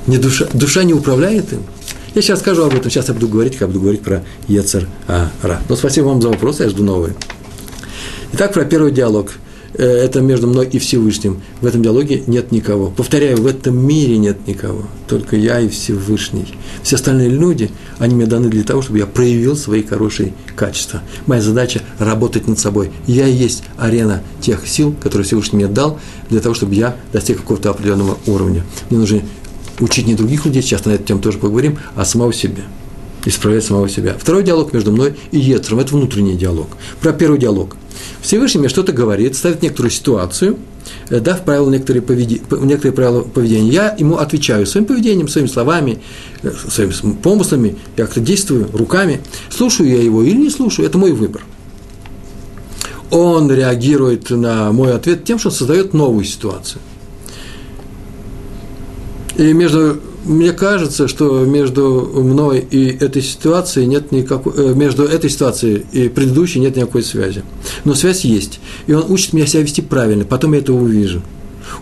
Не душа, душа не управляет им. Я сейчас скажу об этом, сейчас я буду говорить, как буду говорить про Ецер Ара. Но спасибо вам за вопрос, я жду новые. Итак, про первый диалог. Э, это между мной и Всевышним. В этом диалоге нет никого. Повторяю, в этом мире нет никого. Только я и Всевышний. Все остальные люди, они мне даны для того, чтобы я проявил свои хорошие качества. Моя задача – работать над собой. Я и есть арена тех сил, которые Всевышний мне дал, для того, чтобы я достиг какого-то определенного уровня. Мне нужны учить не других людей, сейчас на эту тему тоже поговорим, а самого себя. Исправлять самого себя. Второй диалог между мной и Ецером – это внутренний диалог. Про первый диалог. Всевышний мне что-то говорит, ставит некоторую ситуацию, э, дав правила некоторые, поведи, некоторые правила поведения. Я ему отвечаю своим поведением, своими словами, э, своими помыслами, я как-то действую руками. Слушаю я его или не слушаю, это мой выбор. Он реагирует на мой ответ тем, что создает новую ситуацию – и между, мне кажется, что между мной и этой ситуацией нет никакой, э, между этой ситуацией и предыдущей нет никакой связи. Но связь есть. И он учит меня себя вести правильно, потом я это увижу.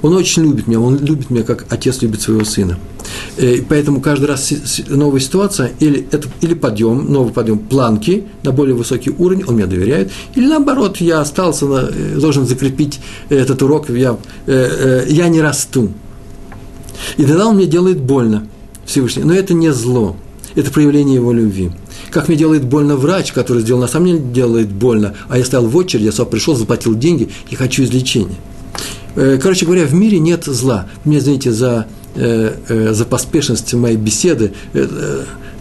Он очень любит меня, он любит меня, как отец любит своего сына. И поэтому каждый раз новая ситуация, или, это, или подъем, новый подъем планки на более высокий уровень, он мне доверяет, или наоборот, я остался, на, э, должен закрепить этот урок, я, э, я не расту. И тогда он мне делает больно, Всевышний. Но это не зло, это проявление его любви. Как мне делает больно врач, который сделал, на самом деле делает больно, а я стоял в очереди, я сам пришел, заплатил деньги и хочу излечения. Э, короче говоря, в мире нет зла. Мне, извините, за, э, э, за поспешность моей беседы,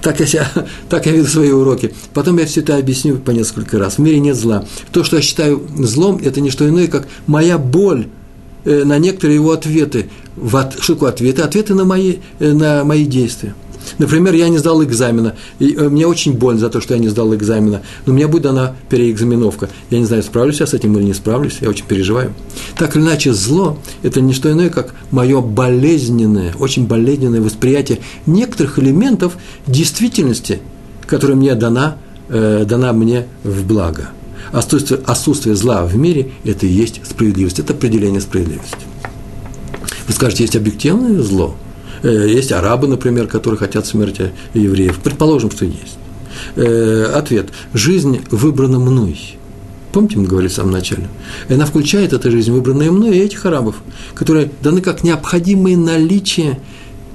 так я, себя, так я веду свои уроки. Потом я все это объясню по несколько раз. В мире нет зла. То, что я считаю злом, это не что иное, как моя боль на некоторые его ответы, в от, что такое ответы? Ответы на мои, э, на мои действия. Например, я не сдал экзамена, и э, мне очень больно за то, что я не сдал экзамена, но меня будет дана переэкзаменовка. Я не знаю, справлюсь я с этим или не справлюсь, я очень переживаю. Так или иначе, зло – это не что иное, как мое болезненное, очень болезненное восприятие некоторых элементов действительности, которая мне дана, э, дана мне в благо. Отсутствие, отсутствие зла в мире – это и есть справедливость, это определение справедливости. Вы скажете, есть объективное зло – Э, есть арабы, например, которые хотят смерти евреев. Предположим, что есть. Э, ответ. Жизнь выбрана мной. Помните, мы говорили в самом начале? Она включает эта жизнь, выбранная мной, и этих арабов, которые даны как необходимое наличие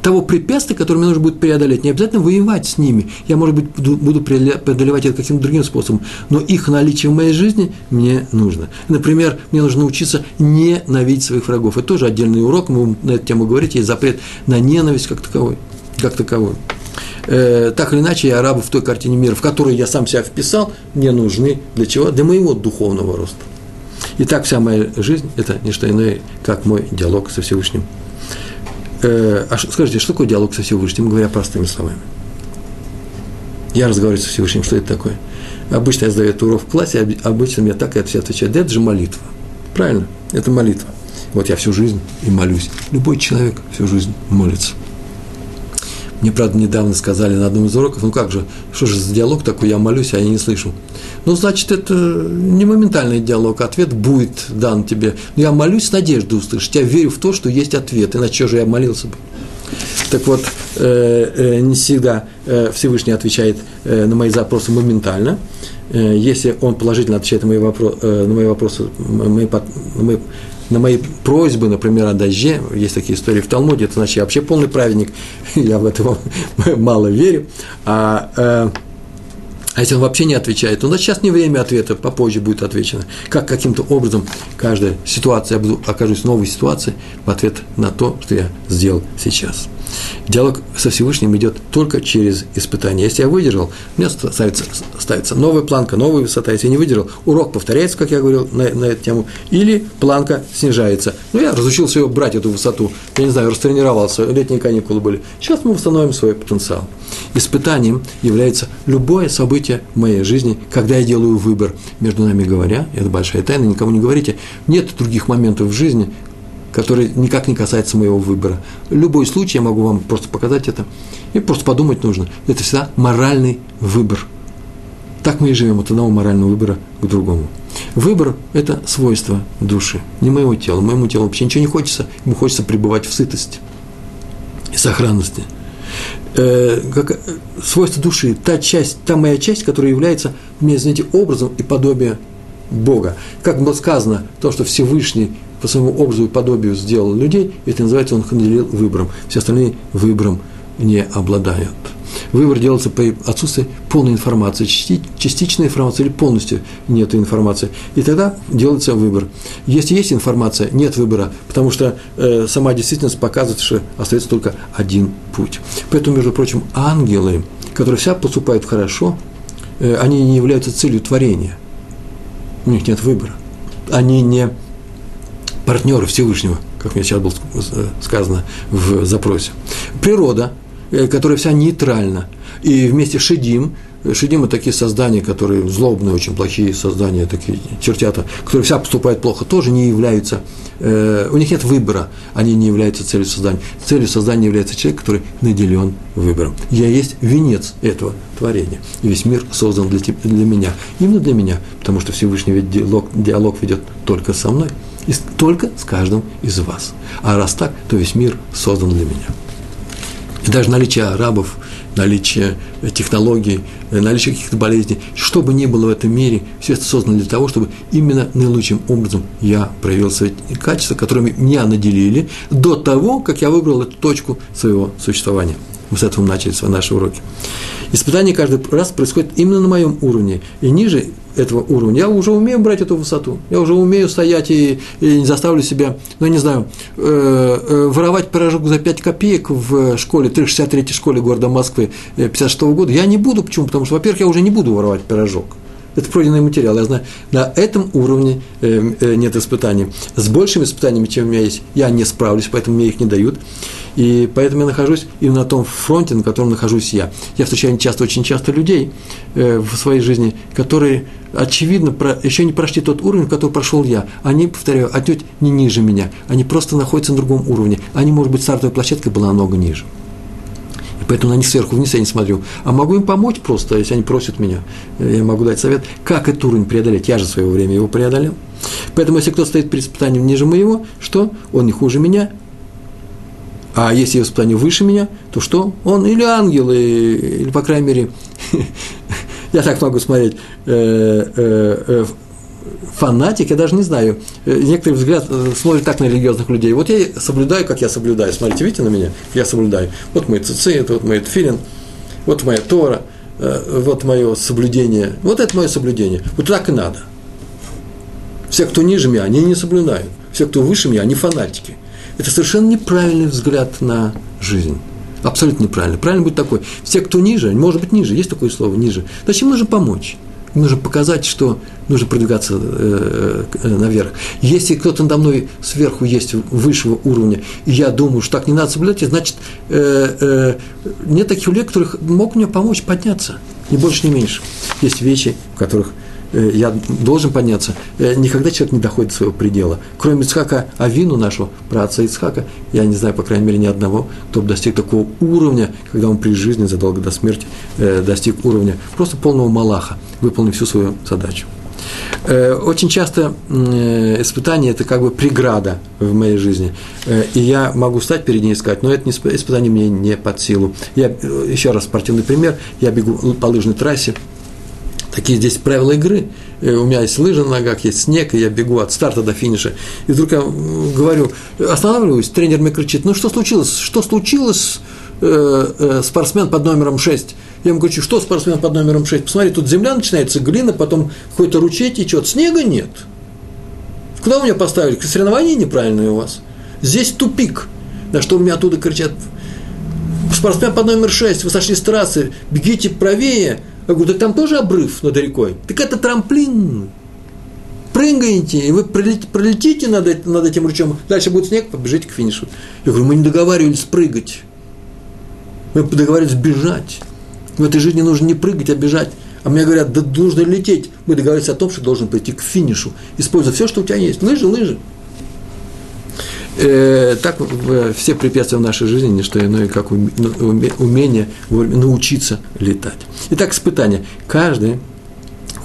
того препятствия, которое мне нужно будет преодолеть. Не обязательно воевать с ними. Я, может быть, буду преодолевать это каким-то другим способом. Но их наличие в моей жизни мне нужно. Например, мне нужно научиться ненавидеть своих врагов. Это тоже отдельный урок, мы на эту тему говорить, есть запрет на ненависть как таковой. Как таковой. Э, так или иначе, арабы в той картине мира, в которую я сам себя вписал, мне нужны для чего? Для моего духовного роста. И так вся моя жизнь – это не что иное, как мой диалог со Всевышним э, а скажите, что такое диалог со Всевышним, говоря простыми словами? Я разговариваю со Всевышним, что это такое? Обычно я задаю этот урок в классе, обычно мне так и все отвечают, да это же молитва. Правильно, это молитва. Вот я всю жизнь и молюсь. Любой человек всю жизнь молится. Мне, правда, недавно сказали на одном из уроков, ну как же, что же за диалог такой, я молюсь, а я не слышу. Ну, значит, это не моментальный диалог, ответ будет дан тебе. Но я молюсь с надеждой услышать, я верю в то, что есть ответ, иначе же я молился бы. Так вот, э, э, не всегда э, Всевышний отвечает на мои запросы моментально. Если он положительно отвечает на мои, вопро- э, на мои вопросы, мои на мои просьбы, например, о дожде, есть такие истории в Талмуде, это значит, я вообще полный праведник, я в это мало верю, а, а, а если он вообще не отвечает, то значит, сейчас не время ответа, попозже будет отвечено. Как каким-то образом каждая ситуация, я буду, окажусь в новой ситуации в ответ на то, что я сделал сейчас. Диалог со Всевышним идет только через испытание. Если я выдержал, меня ставится, ставится новая планка, новая высота. Если я не выдержал, урок повторяется, как я говорил на, на эту тему, или планка снижается. Ну, я разучился ее брать, эту высоту. Я не знаю, растренировался, летние каникулы были. Сейчас мы восстановим свой потенциал. Испытанием является любое событие в моей жизни, когда я делаю выбор. Между нами говоря, это большая тайна, никому не говорите, нет других моментов в жизни, который никак не касается моего выбора. Любой случай, я могу вам просто показать это, и просто подумать нужно. Это всегда моральный выбор. Так мы и живем от одного морального выбора к другому. Выбор – это свойство души, не моего тела. Моему телу вообще ничего не хочется, ему хочется пребывать в сытости и сохранности. Э, как, свойство души, та часть, та моя часть, которая является, мне, знаете, образом и подобием Бога. Как было сказано, то, что Всевышний по своему образу и подобию сделал людей, это называется, он наделил выбором. Все остальные выбором не обладают. Выбор делается по отсутствию полной информации, частичная информация или полностью нет информации. И тогда делается выбор. Если есть информация, нет выбора, потому что э, сама действительность показывает, что остается только один путь. Поэтому, между прочим, ангелы, которые вся поступают хорошо, э, они не являются целью творения. У них нет выбора. Они не партнеры Всевышнего, как мне сейчас было сказано в запросе. Природа, э, которая вся нейтральна, и вместе Шедим, Шедим – это такие создания, которые злобные, очень плохие создания, такие чертята, которые вся поступают плохо, тоже не являются, э, у них нет выбора, они не являются целью создания. Целью создания является человек, который наделен выбором. Я есть венец этого творения. И весь мир создан для, для меня. Именно для меня, потому что Всевышний ведь диалог, диалог ведет только со мной – и только с каждым из вас. А раз так, то весь мир создан для меня. И даже наличие арабов, наличие технологий, наличие каких-то болезней, что бы ни было в этом мире, все это создано для того, чтобы именно наилучшим образом я проявил свои качества, которыми меня наделили до того, как я выбрал эту точку своего существования. Мы с этого начали наши уроки. Испытание каждый раз происходит именно на моем уровне. И ниже этого уровня я уже умею брать эту высоту. Я уже умею стоять и, и не заставлю себя, ну, я не знаю, э, э, воровать пирожок за 5 копеек в школе, 363 школе города Москвы 56 -го года. Я не буду. Почему? Потому что, во-первых, я уже не буду воровать пирожок Это пройденный материал. Я знаю, на этом уровне э, э, нет испытаний. С большими испытаниями, чем у меня есть, я не справлюсь, поэтому мне их не дают. И поэтому я нахожусь именно на том фронте, на котором нахожусь я. Я встречаю часто, очень часто людей э, в своей жизни, которые, очевидно, еще не прошли тот уровень, который прошел я. Они, повторяю, отнюдь не ниже меня. Они просто находятся на другом уровне. Они, может быть, стартовая площадка была намного ниже. Поэтому на них сверху вниз я не смотрю. А могу им помочь просто, если они просят меня. Я могу дать совет, как этот уровень преодолеть. Я же в свое время его преодолел. Поэтому, если кто-то стоит перед испытанием ниже моего, что? Он не хуже меня, а если испытание выше меня, то что? Он или ангел, или, по крайней мере, я так могу смотреть, э, э, э, фанатик, я даже не знаю, некоторый взгляд смотрит так на религиозных людей. Вот я соблюдаю, как я соблюдаю. Смотрите, видите на меня? Я соблюдаю. Вот мой цицит, вот мой филин, вот моя Тора, вот мое соблюдение. Вот это мое соблюдение. Вот так и надо. Все, кто ниже меня, они не соблюдают. Все, кто выше меня, они фанатики – это совершенно неправильный взгляд на жизнь. Абсолютно неправильно. Правильно будет такой. Все, кто ниже, может быть ниже, есть такое слово ниже, значит, им нужно помочь. Нужно показать, что нужно продвигаться э, э, наверх. Если кто-то надо мной сверху есть высшего уровня, и я думаю, что так не надо соблюдать, значит, э, э, нет таких людей, которых мог мне помочь подняться. Ни больше, ни меньше. Есть вещи, в которых я должен подняться, э, никогда человек не доходит до своего предела. Кроме Ицхака Авину нашего, праотца Ицхака, я не знаю, по крайней мере, ни одного, кто бы достиг такого уровня, когда он при жизни, задолго до смерти, э, достиг уровня просто полного малаха, выполнив всю свою задачу. Очень часто испытание – это как бы преграда в моей жизни. И я могу стать перед ней и сказать, но это испытание мне не под силу. Я, еще раз спортивный пример, я бегу по лыжной трассе, Такие здесь правила игры. Э, у меня есть лыжи на ногах, есть снег, и я бегу от старта до финиша. И вдруг я говорю, останавливаюсь, тренер мне кричит, ну что случилось? Что случилось, э, э, спортсмен под номером 6? Я ему говорю, что спортсмен под номером 6? Посмотри, тут земля начинается, глина, потом какой-то ручей течет, снега нет. Куда вы меня поставили? Соревнования неправильные у вас. Здесь тупик. На что у меня оттуда кричат, спортсмен под номер 6, вы сошли с трассы, бегите правее, я говорю, так там тоже обрыв над рекой. Так это трамплин. Прыгаете, и вы пролетите над, над этим ручьем, дальше будет снег, побежите к финишу. Я говорю, мы не договаривались прыгать. Мы договаривались бежать. В этой жизни нужно не прыгать, а бежать. А мне говорят, да нужно лететь. Мы договорились о том, что должен пойти к финишу, используя все, что у тебя есть. Лыжи, лыжи. Э, так э, все препятствия в нашей жизни не что иное, как умение научиться летать. Итак, испытания. Каждое,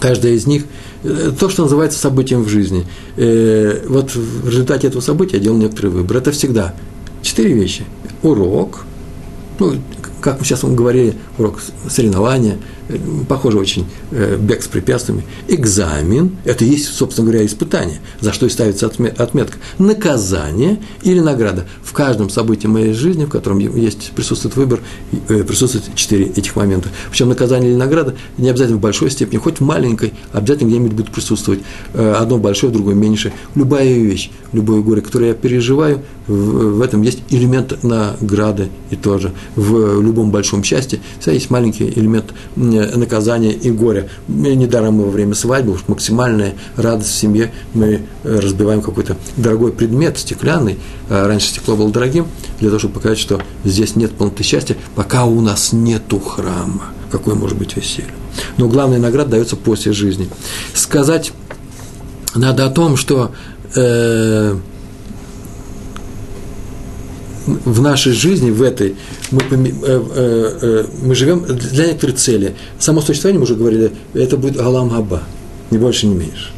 каждое из них э, то, что называется событием в жизни. Вот в результате этого события я делал некоторый выбор. Это всегда четыре вещи. Урок, ну, как мы сейчас вам говорили, урок соревнования, похоже очень, э, бег с препятствиями. Экзамен, это есть, собственно говоря, испытание, за что и ставится отметка. Наказание или награда. В каждом событии моей жизни, в котором есть, присутствует выбор, э, присутствует четыре этих момента. Причем наказание или награда не обязательно в большой степени, хоть в маленькой, обязательно где-нибудь будет присутствовать. Э, одно большое, другое меньше. Любая вещь, любое горе, которое я переживаю, в этом есть элемент награды и тоже. В любом большом счастье всегда есть маленький элемент наказания и горя. Недаром мы во время свадьбы, уж максимальная радость в семье, мы э, разбиваем какой-то дорогой предмет, стеклянный, а раньше стекло было дорогим, для того, чтобы показать, что здесь нет полноты счастья, пока у нас нету храма. Какое может быть веселье? Но главная награда дается после жизни. Сказать надо о том, что э, в нашей жизни, в этой, мы, э, э, э, мы живем для некоторой цели. Само существование, мы уже говорили, это будет Галам Габа, ни больше, ни меньше.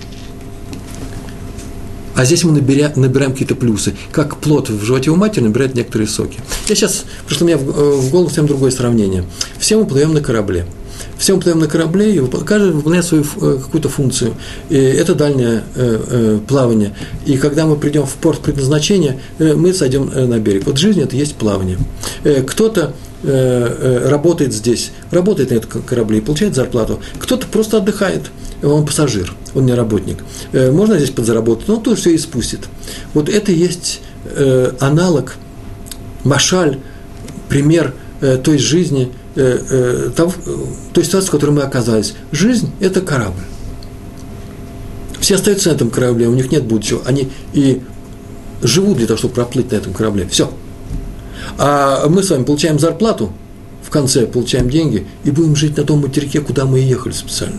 А здесь мы наберя, набираем какие-то плюсы. Как плод в животе у матери набирает некоторые соки. Я сейчас, пришло мне в голову совсем другое сравнение. Все мы плывем на корабле – все мы плывем на корабле, и каждый выполняет свою э, какую-то функцию. И это дальнее э, э, плавание. И когда мы придем в порт предназначения, мы сойдем на берег. Вот жизнь – это есть плавание. Кто-то работает здесь, работает на этом корабле и получает зарплату. Кто-то просто отдыхает, он пассажир, он не работник. Можно здесь подзаработать, но он тоже все и спустит. Вот это есть аналог, машаль, пример той жизни – э, э, того, той ситуации, в которой мы оказались. Жизнь – это корабль. Все остаются на этом корабле, у них нет будущего. Они и живут для того, чтобы проплыть на этом корабле. Все. А мы с вами получаем зарплату, в конце получаем деньги и будем жить на том материке, куда мы и ехали специально.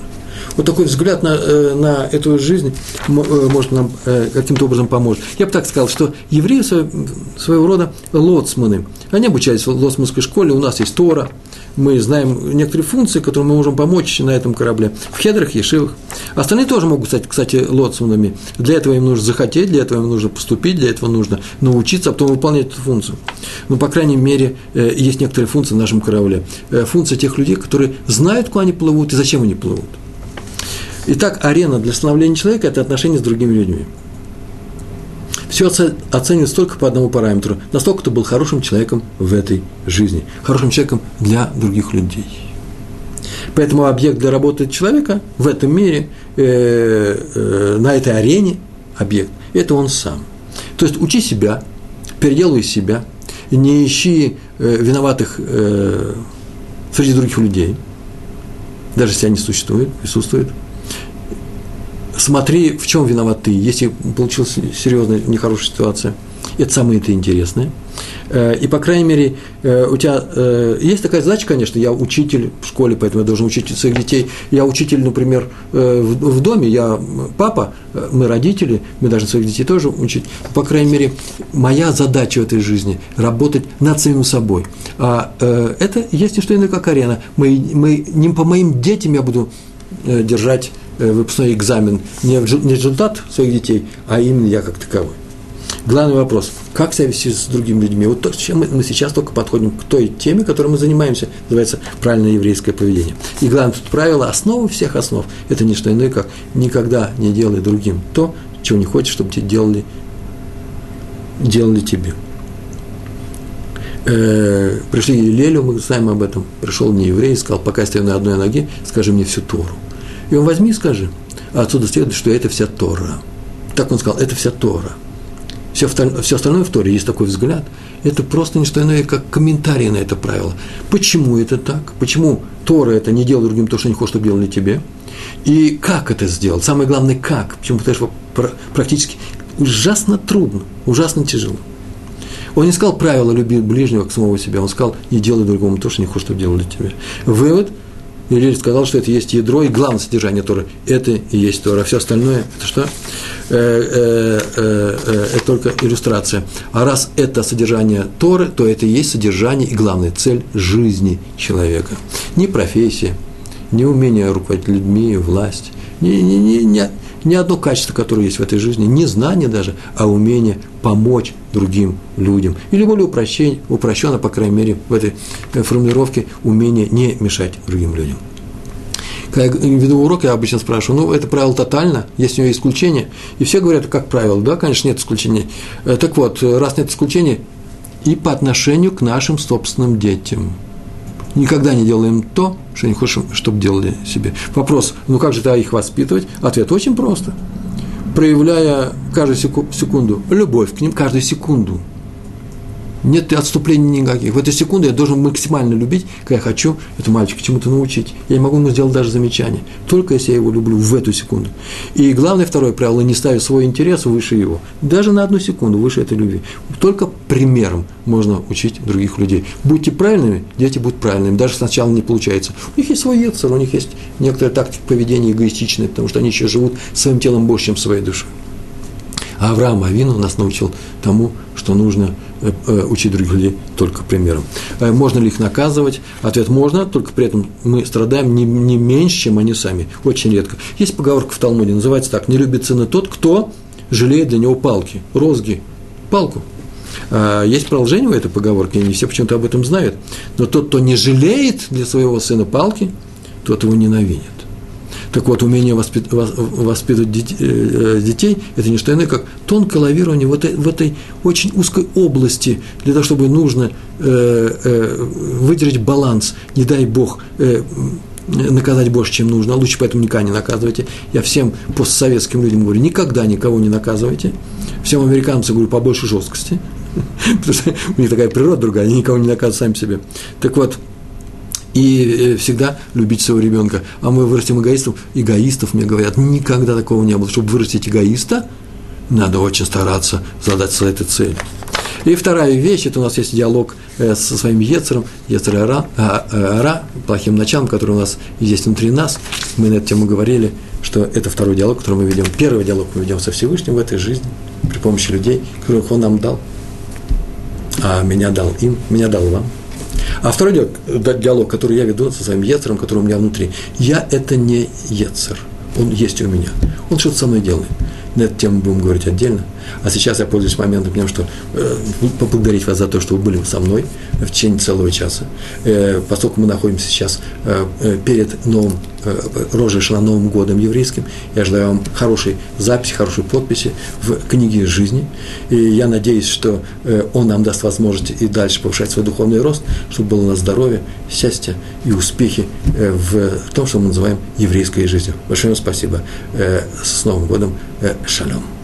Вот такой взгляд на, э, на эту жизнь может нам каким-то образом поможет. Я бы так сказал, что евреи своего рода лоцманы. Они обучались в лоцманской школе, у нас есть Тора, мы знаем некоторые функции, которые мы можем помочь на этом корабле, в хедрах, ешивах. Остальные тоже могут стать, кстати, лоцманами. Для этого им нужно захотеть, для этого им нужно поступить, для этого нужно научиться, а потом выполнять эту функцию. Ну, по крайней мере, есть некоторые функции в нашем корабле. Функция тех людей, которые знают, куда они плывут и зачем они плывут. Итак, арена для становления человека – это отношения с другими людьми. Все оценивается только по одному параметру. Настолько ты был хорошим человеком в этой жизни. Хорошим человеком для других людей. Поэтому объект для работы человека в этом мире, э, э, на этой арене объект, это он сам. То есть учи себя, переделывай себя, не ищи э, виноватых э, среди других людей, даже если они существуют, присутствуют – смотри, в чем виноват ты, если получилась серьезная, нехорошая ситуация. Это самое это интересное. Э, и, по крайней мере, э, у тебя э, есть такая задача, конечно, я учитель в школе, поэтому я должен учить своих детей. Я учитель, например, в доме, я папа, мы родители, мы должны своих детей тоже учить. По крайней мере, моя задача в этой жизни – работать над самим собой. А это есть не что иное, как арена. Мы, мы, не по моим детям я буду держать выпускной экзамен не результат своих детей, а именно я как таковой. Главный вопрос, как себя вести с другими людьми? Вот то, чем мы сейчас только подходим к той теме, которой мы занимаемся, называется правильное еврейское поведение. И главное правило, основа всех основ, это не что иное, как никогда не делай другим то, чего не хочешь, чтобы тебе делали, делали тебе. Э, пришли Лелю, мы знаем об этом, пришел не еврей, сказал, пока я стою на одной ноге, скажи мне всю Тору. И он возьми и скажи. А отсюда следует, что это вся Тора. Так он сказал, это вся Тора. Все, все остальное в Торе, есть такой взгляд, это просто не что иное, как комментарий на это правило. Почему это так? Почему Тора это не делай другим то, что не хочешь, чтобы делали тебе? И как это сделать? Самое главное, как? Почему? Потому что практически ужасно трудно, ужасно тяжело. Он не сказал правило люби ближнего к самого себя, он сказал, не делай другому то, что не хочешь, чтобы делали тебе. Вывод – Илель сказал, что это есть ядро и главное содержание Торы. Это и есть Тора. А все остальное – это что? Э, э, э, это только иллюстрация. А раз это содержание Торы, то это и есть содержание и главная цель жизни человека. Не профессия, не умение руководить людьми, власть, не, не, не, не, ни одно качество, которое есть в этой жизни, не знание даже, а умение помочь другим людям. Или более упрощенно, упрощенно, по крайней мере, в этой э, формулировке, умение не мешать другим людям. Когда я веду урок, я обычно спрашиваю, ну, это правило тотально, есть у него исключение. И все говорят, как правило, да, конечно, нет исключения. Э, так вот, раз нет исключения, и по отношению к нашим собственным детям – никогда не делаем то, что не хочем, чтобы делали себе. Вопрос, ну как же тогда их воспитывать? Ответ очень просто. Проявляя каждую секунду любовь к ним, каждую секунду – нет отступлений никаких. В эту секунду я должен максимально любить, когда я хочу эту мальчика чему-то научить. Я не могу ему сделать даже замечание, только если я его люблю в эту секунду. И главное второе правило – не ставить свой интерес выше его. Даже на одну секунду выше этой любви. Только примером можно учить других людей. Будьте правильными, дети будут правильными, даже сначала не получается. У них есть свой яцер, у них есть некоторая тактика поведения эгоистичная, потому что они еще живут своим телом больше, чем своей душой. А Авраам Авину нас научил тому, что нужно Э, э, учить других людей только примером. Э, можно ли их наказывать? Ответ – можно, только при этом мы страдаем не, не меньше, чем они сами. Очень редко. Есть поговорка в Талмуде, называется так – не любит сына тот, кто жалеет для него палки, розги, палку. Есть продолжение у этой поговорки, не все почему-то об этом знают. Но тот, кто не жалеет для своего сына палки, тот его ненавидит. Так вот, умение воспит, воспитывать э, детей – это не что иное, как тонкое лавирование в этой, в этой очень узкой области, для того, чтобы нужно э, э, выдержать баланс, не дай Бог, э, наказать больше, чем нужно, а лучше поэтому никогда не наказывайте. Я всем постсоветским людям говорю, никогда никого не наказывайте. Всем американцам говорю, побольше жесткости, потому что у них такая природа другая, они никого не наказывают сами себе. Так вот, и всегда любить своего ребенка. А мы вырастим эгоистов, эгоистов, мне говорят, никогда такого не было. Чтобы вырастить эгоиста, надо очень стараться задать за этой цель. И вторая вещь, это у нас есть диалог э, со своим Ецером, Ецер Ара, а, э, Ара, плохим началом, который у нас есть внутри нас. Мы на эту тему говорили, что это второй диалог, который мы ведем. Первый диалог мы ведем со Всевышним в этой жизни, при помощи людей, которых Он нам дал. А меня дал им, меня дал вам. А второй диалог, который я веду со своим Ецером, который у меня внутри, я – это не Ецер, он есть у меня. Он что-то со мной делает. На эту тему будем говорить отдельно. А сейчас я пользуюсь моментом тем, что э, поблагодарить вас за то, что вы были со мной в течение целого часа. Э, поскольку мы находимся сейчас э, э перед новым, э, Рожешна, Новым годом еврейским, я желаю вам хорошей записи, хорошей подписи в книге жизни. И я надеюсь, что э, он нам даст возможность и дальше повышать свой духовный рост, чтобы было у нас здоровье, счастье и успехи э, в том, что мы называем еврейской жизнью. Большое вам спасибо. Э, с Новым годом. Э, шалом.